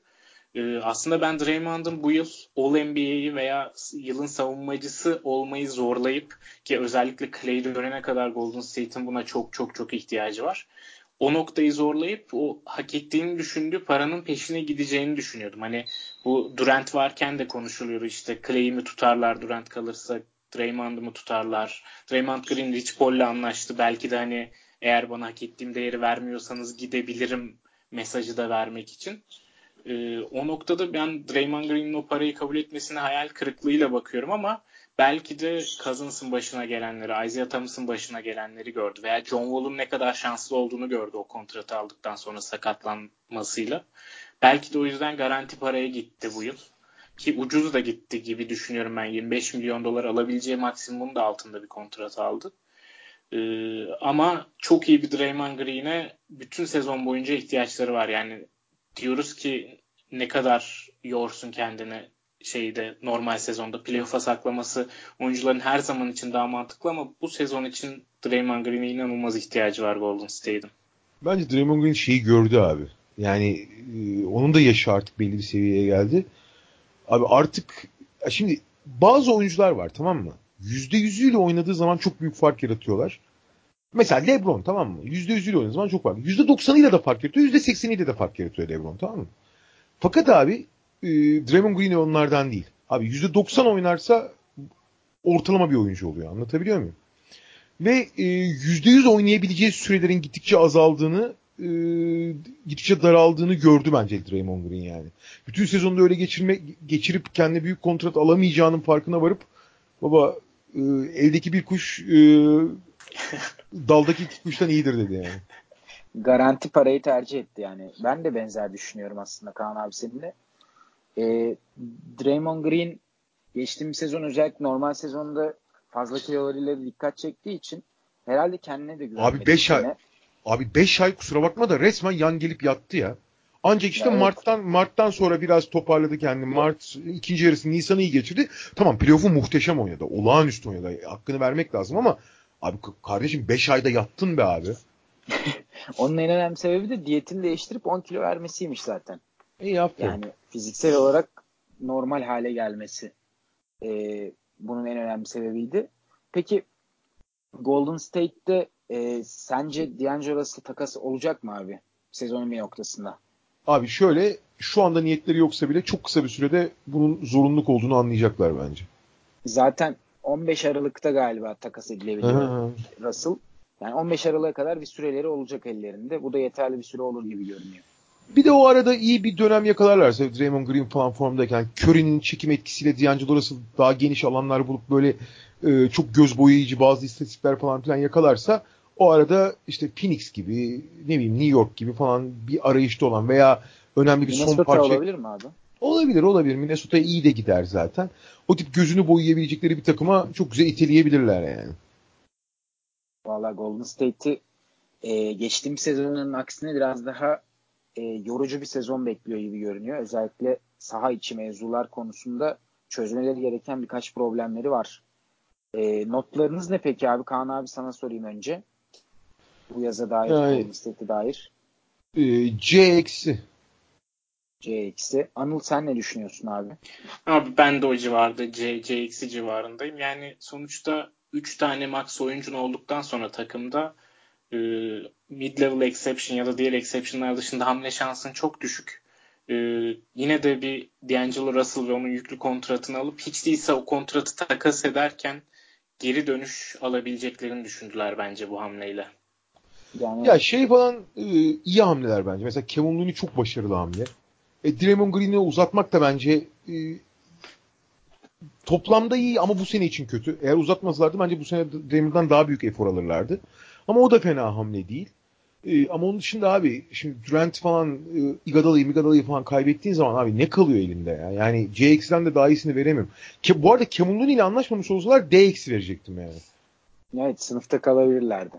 e, aslında ben Draymond'ın bu yıl All-NBA'yi veya yılın savunmacısı olmayı zorlayıp ki özellikle Clay dönene kadar Golden State'in buna çok çok çok ihtiyacı var o noktayı zorlayıp o hak ettiğini düşündüğü paranın peşine gideceğini düşünüyordum. Hani bu Durant varken de konuşuluyor işte Clay'i tutarlar Durant kalırsa Draymond'u mu tutarlar? Draymond Green Rich Paul'le anlaştı. Belki de hani eğer bana hak ettiğim değeri vermiyorsanız gidebilirim mesajı da vermek için. Ee, o noktada ben Draymond Green'in o parayı kabul etmesine hayal kırıklığıyla bakıyorum ama belki de Cousins'ın başına gelenleri, Isaiah Thomas'ın başına gelenleri gördü veya John Wall'un ne kadar şanslı olduğunu gördü o kontratı aldıktan sonra sakatlanmasıyla. Belki de o yüzden garanti paraya gitti bu yıl. Ki ucuz da gitti gibi düşünüyorum ben. 25 milyon dolar alabileceği maksimum da altında bir kontrat aldı. Ee, ama çok iyi bir Draymond Green'e bütün sezon boyunca ihtiyaçları var. Yani diyoruz ki ne kadar yorsun kendini şeyde normal sezonda playoff'a saklaması oyuncuların her zaman için daha mantıklı ama bu sezon için Draymond Green'e inanılmaz ihtiyacı var Golden State'in.
Bence Draymond Green şeyi gördü abi. Yani e, onun da yaşı artık belli bir seviyeye geldi. Abi artık şimdi bazı oyuncular var tamam mı? Yüzde yüzüyle oynadığı zaman çok büyük fark yaratıyorlar. Mesela LeBron tamam mı? Yüzde yüzüyle oynadığı zaman çok fark. Yüzde doksanıyla da fark yaratıyor. Yüzde sekseniyle de fark yaratıyor LeBron tamam mı? Fakat abi e, Draymond Green onlardan değil. Abi yüzde doksan oynarsa ortalama bir oyuncu oluyor. Anlatabiliyor muyum? Ve e, yüzde yüz oynayabileceği sürelerin gittikçe azaldığını e, gittikçe daraldığını gördü bence Draymond Green yani. Bütün sezonda öyle geçirme geçirip kendi büyük kontrat alamayacağının farkına varıp baba e, eldeki bir kuş e, daldaki iki kuştan iyidir dedi yani.
Garanti parayı tercih etti yani. Ben de benzer düşünüyorum aslında Kaan abi seninle. E, Draymond Green geçtiğimiz sezon özellikle normal sezonda fazla kilolarıyla dikkat çektiği için herhalde kendine de güvenmedi.
Abi 5 ay abi 5 ay kusura bakma da resmen yan gelip yattı ya. Ancak işte ya Mart'tan evet. Mart'tan sonra biraz toparladı kendini. Mart ikinci yarısı Nisan'ı iyi geçirdi. Tamam playoff'u muhteşem oynadı. Olağanüstü oynadı. Hakkını vermek lazım ama abi kardeşim 5 ayda yattın be abi.
Onun en önemli sebebi de diyetini değiştirip 10 kilo vermesiymiş zaten.
İyi yaptı.
Yani fiziksel olarak normal hale gelmesi. Ee, bunun en önemli sebebiydi. Peki Golden State'de e, sence D'Angelo Russell takası olacak mı abi? Sezonun bir noktasında.
Abi şöyle şu anda niyetleri yoksa bile çok kısa bir sürede bunun zorunluluk olduğunu anlayacaklar bence.
Zaten 15 Aralık'ta galiba takas edilebiliyor Russell. Yani 15 Aralık'a kadar bir süreleri olacak ellerinde. Bu da yeterli bir süre olur gibi görünüyor.
Bir de o arada iyi bir dönem yakalarlarsa Draymond Green falan formdayken Curry'nin çekim etkisiyle D'Angelo Russell daha geniş alanlar bulup böyle e, çok göz boyayıcı bazı istatistikler falan filan yakalarsa o arada işte Phoenix gibi ne bileyim New York gibi falan bir arayışta olan veya önemli bir Minnesota son parça.
olabilir mi abi?
Olabilir olabilir. Minnesota'ya iyi de gider zaten. O tip gözünü boyayabilecekleri bir takıma çok güzel iteleyebilirler yani.
Valla Golden State'i e, geçtiğimiz sezonların aksine biraz daha e, yorucu bir sezon bekliyor gibi görünüyor. Özellikle saha içi mevzular konusunda çözmeleri gereken birkaç problemleri var. E, notlarınız ne peki abi? Kaan abi sana sorayım önce. Bu yaza dair, yani, State'e dair.
E, C eksi.
C eksi. Anıl sen ne düşünüyorsun abi?
Abi ben de o civarda C, C eksi civarındayım. Yani sonuçta 3 tane max oyuncun olduktan sonra takımda e, mid-level exception ya da diğer exceptionlar dışında hamle şansın çok düşük. E, yine de bir D'Angelo Russell ve onun yüklü kontratını alıp hiç değilse o kontratı takas ederken geri dönüş alabileceklerini düşündüler bence bu hamleyle.
Yani... Ya şey falan e, iyi hamleler bence. Mesela Kevin Looney çok başarılı hamle. E, Draymond Green'i uzatmak da bence e, toplamda iyi ama bu sene için kötü. Eğer uzatmasalardı bence bu sene Draymond'dan daha büyük efor alırlardı. Ama o da fena hamle değil. Ee, ama onun dışında abi şimdi Durant falan e, Iguodala'yı Migadala'yı falan kaybettiğin zaman abi ne kalıyor elinde ya? Yani CX'den de daha iyisini veremiyorum. Ke, bu arada Kemulun ile anlaşmamış olsalar DX verecektim yani.
Evet sınıfta kalabilirlerdi.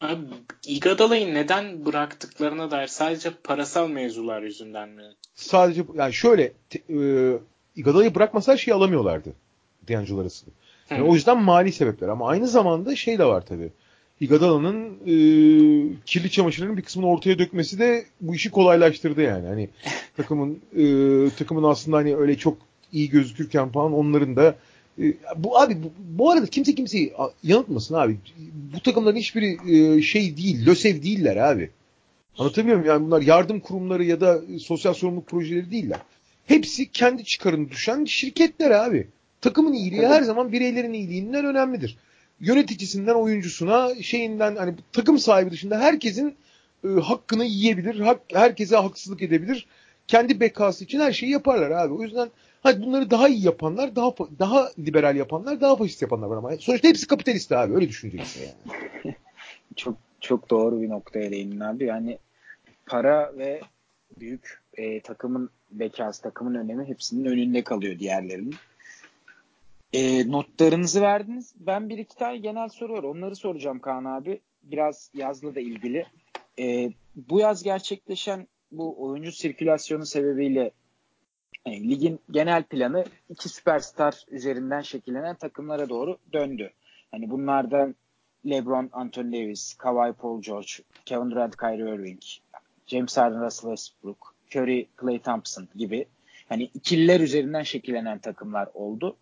Abi Iguodala'yı neden bıraktıklarına dair sadece parasal mevzular yüzünden mi?
Sadece yani şöyle te, e, Iguodala'yı bırakmasa şey alamıyorlardı. D'Angelo arasında. Yani o yüzden mali sebepler ama aynı zamanda şey de var tabii. Iguodala'nın e, kirli çamaşırının bir kısmını ortaya dökmesi de bu işi kolaylaştırdı yani. Hani takımın e, takımın aslında hani öyle çok iyi gözükürken falan onların da e, bu abi bu, bu arada kimse kimseyi yanıltmasın abi. Bu takımların hiçbiri e, şey değil, lösev değiller abi. Anlatabiliyor muyum? Yani bunlar yardım kurumları ya da sosyal sorumluluk projeleri değiller. Hepsi kendi çıkarını düşen şirketler abi. Takımın iyiliği Tabii. her zaman bireylerin iyiliğinden önemlidir. Yöneticisinden oyuncusuna şeyinden hani takım sahibi dışında herkesin e, hakkını yiyebilir. Hak, herkese haksızlık edebilir. Kendi bekası için her şeyi yaparlar abi. O yüzden hadi bunları daha iyi yapanlar, daha daha liberal yapanlar, daha faşist yapanlar var ama sonuçta hepsi kapitalist abi. Öyle düşüneceksin yani.
çok çok doğru bir noktaya değindin abi. Yani para ve büyük e, takımın bekası, takımın önemi hepsinin önünde kalıyor diğerlerinin. E, notlarınızı verdiniz. Ben bir iki tane genel soru var. Onları soracağım Kaan abi. Biraz yazla da ilgili. E, bu yaz gerçekleşen bu oyuncu sirkülasyonu sebebiyle yani e, ligin genel planı iki süperstar üzerinden şekillenen takımlara doğru döndü. Hani bunlardan LeBron, Anthony Davis, Kawhi Paul George, Kevin Durant, Kyrie Irving, James Harden, Russell Westbrook, Curry, Clay Thompson gibi hani ikililer üzerinden şekillenen takımlar oldu.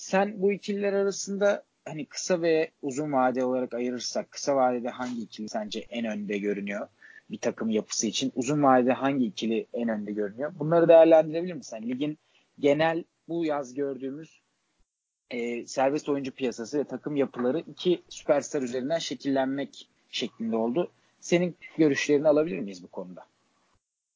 Sen bu ikililer arasında hani kısa ve uzun vade olarak ayırırsak kısa vadede hangi ikili sence en önde görünüyor bir takım yapısı için? Uzun vadede hangi ikili en önde görünüyor? Bunları değerlendirebilir misin? Yani ligin genel bu yaz gördüğümüz e, serbest oyuncu piyasası ve takım yapıları iki süperstar üzerinden şekillenmek şeklinde oldu. Senin görüşlerini alabilir miyiz bu konuda?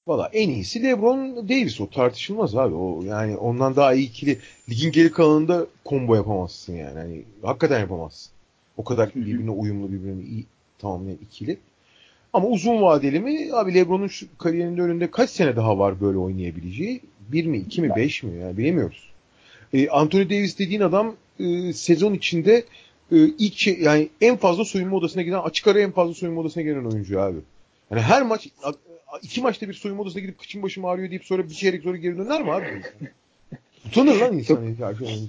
Valla en iyisi LeBron Davis o tartışılmaz abi. O yani ondan daha iyi ikili ligin geri kalanında combo yapamazsın yani. Hani hakikaten yapamazsın. O kadar birbirine uyumlu birbirine iyi tamamlayan ikili. Ama uzun vadeli mi? Abi LeBron'un şu kariyerinin önünde kaç sene daha var böyle oynayabileceği? Bir mi, iki mi, beş mi? Yani bilemiyoruz. E, Anthony Davis dediğin adam e, sezon içinde e, ilk şey, yani en fazla soyunma odasına giden açık ara en fazla soyunma odasına gelen oyuncu abi. Yani her maç iki maçta bir soyunma odasına gidip kıçım başım ağrıyor deyip sonra bir çeyrek sonra geri döner mi abi? Utanır lan insan.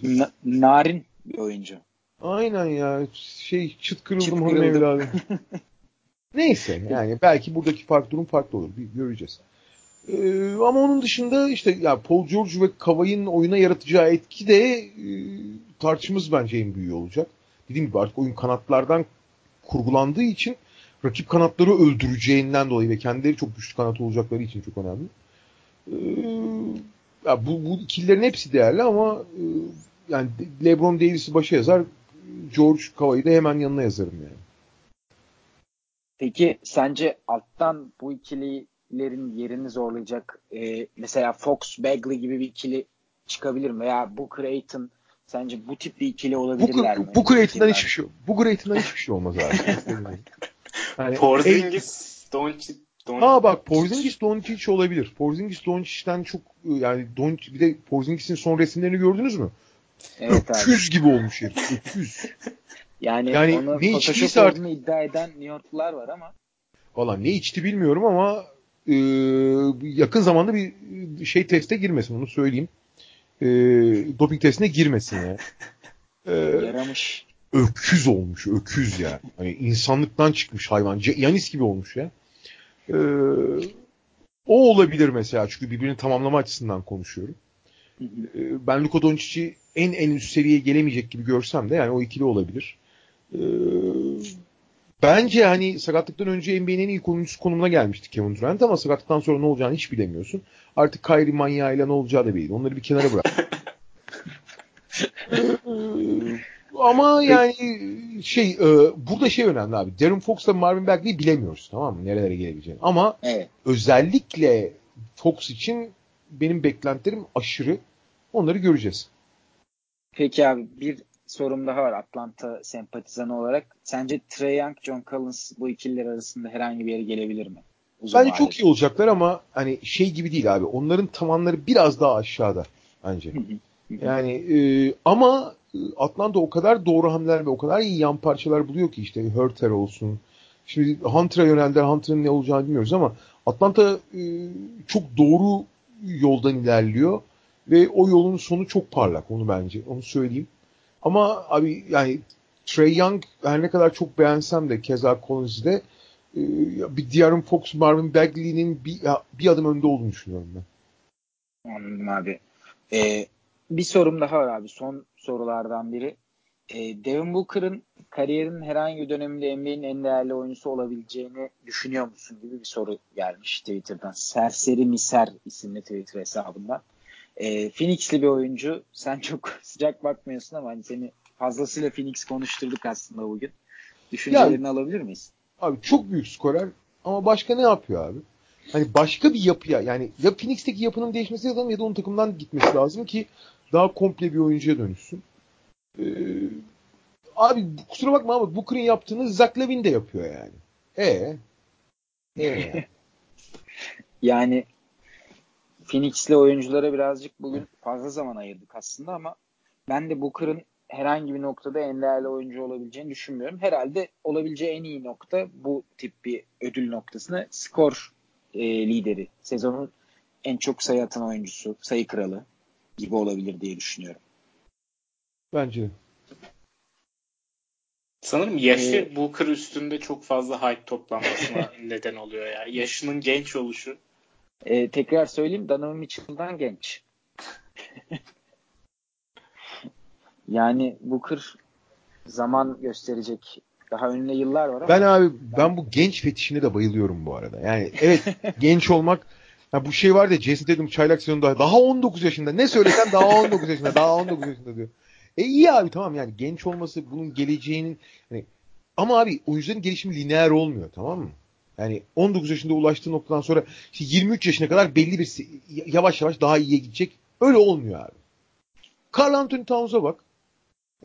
Na, narin bir oyuncu.
Aynen ya. Şey çıt kırıldım çıt hanım evladım. Neyse yani belki buradaki fark durum farklı olur. Bir göreceğiz. Ee, ama onun dışında işte ya Paul George ve Kavai'nin oyuna yaratacağı etki de e, tartışımız bence en büyüğü olacak. Dediğim gibi artık oyun kanatlardan kurgulandığı için rakip kanatları öldüreceğinden dolayı ve kendileri çok güçlü kanat olacakları için çok önemli. Ee, ya bu, bu ikililerin hepsi değerli ama e, yani LeBron Davis'i başa yazar, George Kavai'yi de hemen yanına yazarım yani.
Peki sence alttan bu ikililerin yerini zorlayacak e, mesela Fox Bagley gibi bir ikili çıkabilir mi? Veya Booker Aiton sence bu tip bir ikili olabilirler
bu, mi? Booker Aiton'dan hiçbir şey Booker Aiton'dan hiçbir şey olmaz abi.
yani, Porzingis, Doncic
Ha bak Porzingis Doncic olabilir. Porzingis Doncic'ten çok yani Doncic bir de Porzingis'in son resimlerini gördünüz mü? Evet abi. Öküz gibi olmuş herif. Öküz.
Yani, yani onu ne içtiyse artık iddia eden New Yorklular var ama.
Valla ne içti bilmiyorum ama e, yakın zamanda bir şey teste girmesin onu söyleyeyim. E, doping testine girmesin ya.
E, Yaramış.
Öküz olmuş öküz ya. Hani insanlıktan çıkmış hayvan. Yanis gibi olmuş ya. E, o olabilir mesela çünkü birbirini tamamlama açısından konuşuyorum. Hı hı. E, ben Luka Doncic'i en en üst seviyeye gelemeyecek gibi görsem de yani o ikili olabilir. Ee, bence hani sakatlıktan önce NBA'nin en iyi oyuncusu konumuna gelmişti Kevin Durant ama sakatlıktan sonra ne olacağını hiç bilemiyorsun. Artık Kyrie manyağıyla ne olacağı da belli. Onları bir kenara bırak. Ama yani şey e, burada şey önemli abi. Darren Fox'la Marvin Bagley'i bilemiyoruz tamam mı? Nerelere gelebileceğini. Ama evet. özellikle Fox için benim beklentilerim aşırı. Onları göreceğiz.
Peki abi bir sorum daha var Atlanta sempatizanı olarak. Sence Trey Young, John Collins bu ikililer arasında herhangi bir yere gelebilir mi?
Uzun bence çok iyi olacaklar ama hani şey gibi değil abi. Onların tavanları biraz daha aşağıda bence. yani e, ama Atlanta o kadar doğru hamleler ve o kadar iyi yan parçalar buluyor ki işte Hurter olsun. Şimdi Hunter'a yöneldiler. Hunter'ın ne olacağını bilmiyoruz ama Atlanta e, çok doğru yoldan ilerliyor ve o yolun sonu çok parlak onu bence. Onu söyleyeyim. Ama abi yani Trey Young her ne kadar çok beğensem de keza Collins'de e, bir De'Aaron Fox, Marvin Bagley'nin bir, bir adım önde olduğunu düşünüyorum ben.
Anladım abi. Ee, bir sorum daha var abi. Son sorulardan biri. Ee, Devin Booker'ın kariyerinin herhangi bir döneminde NBA'nin en değerli oyuncusu olabileceğini düşünüyor musun gibi bir soru gelmiş Twitter'dan. Serseri Miser isimli Twitter hesabından e, Phoenix'li bir oyuncu. Sen çok sıcak bakmıyorsun ama hani seni fazlasıyla Phoenix konuşturduk aslında bugün. Düşüncelerini ya, alabilir miyiz?
Abi çok büyük skorer ama başka ne yapıyor abi? Hani başka bir yapıya yani ya Phoenix'teki yapının değişmesi lazım ya da onun takımdan gitmesi lazım ki daha komple bir oyuncuya dönüşsün. Ee, abi kusura bakma ama Booker'ın yaptığını Zach Levin de yapıyor yani. E
e yani Phoenix'li oyunculara birazcık bugün fazla zaman ayırdık aslında ama ben de Booker'ın herhangi bir noktada en değerli oyuncu olabileceğini düşünmüyorum. Herhalde olabileceği en iyi nokta bu tip bir ödül noktasına skor e, lideri. Sezonun en çok sayı atan oyuncusu, sayı kralı gibi olabilir diye düşünüyorum.
Bence.
Sanırım yaşı ee, Booker üstünde çok fazla hype toplanmasına neden oluyor ya. Yaşının genç oluşu.
E, tekrar söyleyeyim Donovan Mitchell'dan genç. yani Booker zaman gösterecek. Daha önüne yıllar var ama.
Ben abi ben bu genç fetişine de bayılıyorum bu arada. Yani evet genç olmak ya bu şey var ya Jason Tatum çaylak sezonunda daha 19 yaşında ne söylesem daha 19 yaşında daha 19 yaşında diyor. E iyi abi tamam yani genç olması bunun geleceğinin hani ama abi oyuncuların gelişimi lineer olmuyor tamam mı? Yani 19 yaşında ulaştığı noktadan sonra işte 23 yaşına kadar belli bir yavaş yavaş daha iyiye gidecek. Öyle olmuyor abi. Carl Anthony Towns'a bak.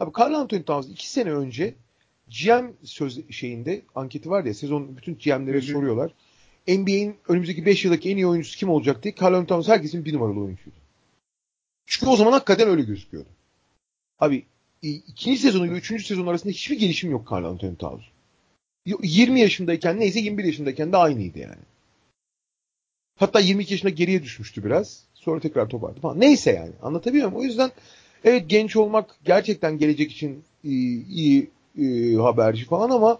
Abi Carl Anthony Towns 2 sene önce GM söz şeyinde anketi var ya sezon bütün GM'lere soruyorlar. NBA'in önümüzdeki 5 yıldaki en iyi oyuncusu kim olacak diye Carl Towns herkesin bir numaralı oyuncuydu. Çünkü o zaman hakikaten öyle gözüküyordu. Abi ikinci sezonu ile üçüncü sezon arasında hiçbir gelişim yok Carl Anthony Towns. 20 yaşındayken neyse 21 yaşındayken de aynıydı yani. Hatta 22 yaşında geriye düşmüştü biraz. Sonra tekrar toparladı falan. Neyse yani anlatabiliyor muyum? O yüzden evet genç olmak gerçekten gelecek için iyi, iyi, iyi haberci falan ama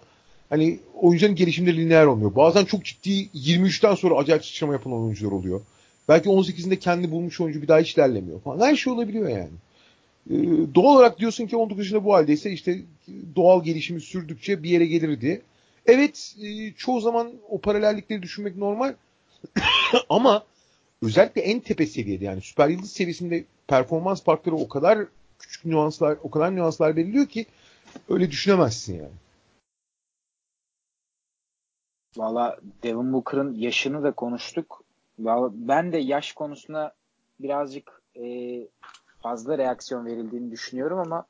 hani oyuncuların gelişimleri lineer olmuyor. Bazen çok ciddi 23'ten sonra acayip sıçrama yapan oyuncular oluyor. Belki 18'inde kendi bulmuş oyuncu bir daha hiç ilerlemiyor falan. Her şey olabiliyor yani. Ee, doğal olarak diyorsun ki 19 yaşında bu haldeyse işte doğal gelişimi sürdükçe bir yere gelirdi. Evet e, çoğu zaman o paralellikleri düşünmek normal ama özellikle en tepe seviyede yani süper yıldız seviyesinde performans farkları o kadar küçük nüanslar, o kadar nüanslar belirliyor ki öyle düşünemezsin yani.
Valla Devin Booker'ın yaşını da konuştuk. Vallahi ben de yaş konusuna birazcık e, fazla reaksiyon verildiğini düşünüyorum ama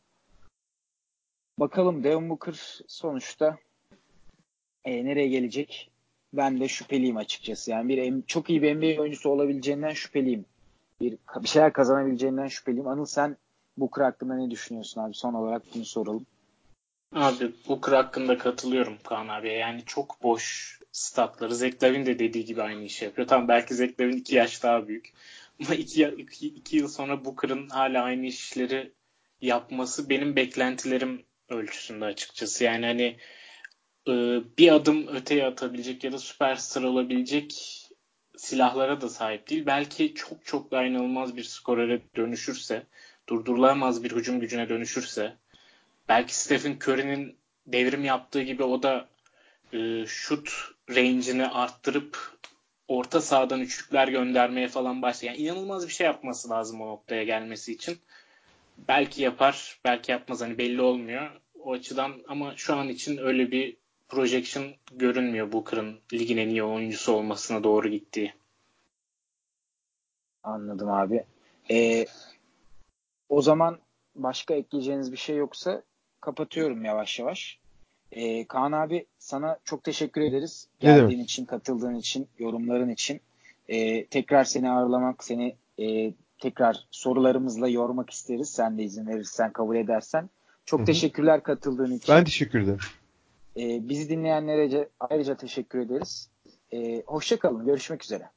bakalım Devin Booker sonuçta e, nereye gelecek? Ben de şüpheliyim açıkçası. Yani bir çok iyi bir NBA oyuncusu olabileceğinden şüpheliyim. Bir, bir şeyler kazanabileceğinden şüpheliyim. Anıl sen Booker hakkında ne düşünüyorsun abi? Son olarak bunu soralım.
Abi Booker hakkında katılıyorum Kaan abiye. Yani çok boş statları. Zach Lavin de dediği gibi aynı işi yapıyor. Tamam belki Zach Lavin iki yaş daha büyük. Ama iki, iki, iki yıl sonra Booker'ın hala aynı işleri yapması benim beklentilerim ölçüsünde açıkçası. Yani hani e, bir adım öteye atabilecek ya da süperstar olabilecek silahlara da sahip değil. Belki çok çok daha inanılmaz bir skorere dönüşürse, durdurulamaz bir hücum gücüne dönüşürse, belki Stephen Curry'nin devrim yaptığı gibi o da e, şut range'ini arttırıp orta sahadan üçlükler göndermeye falan başlıyor. Yani inanılmaz bir şey yapması lazım o noktaya gelmesi için. Belki yapar, belki yapmaz. Hani belli olmuyor. O açıdan ama şu an için öyle bir projection görünmüyor Booker'ın ligin en iyi oyuncusu olmasına doğru gittiği.
Anladım abi. Ee, o zaman başka ekleyeceğiniz bir şey yoksa kapatıyorum yavaş yavaş. Ee, Kaan abi sana çok teşekkür ederiz. Geldiğin evet. için, katıldığın için, yorumların için. Ee, tekrar seni ağırlamak, seni e, tekrar sorularımızla yormak isteriz. Sen de izin verirsen, kabul edersen. Çok Hı-hı. teşekkürler katıldığın için.
Ben teşekkür ederim.
Ee, bizi dinleyenlere ayrıca teşekkür ederiz. Ee, Hoşçakalın. Görüşmek üzere.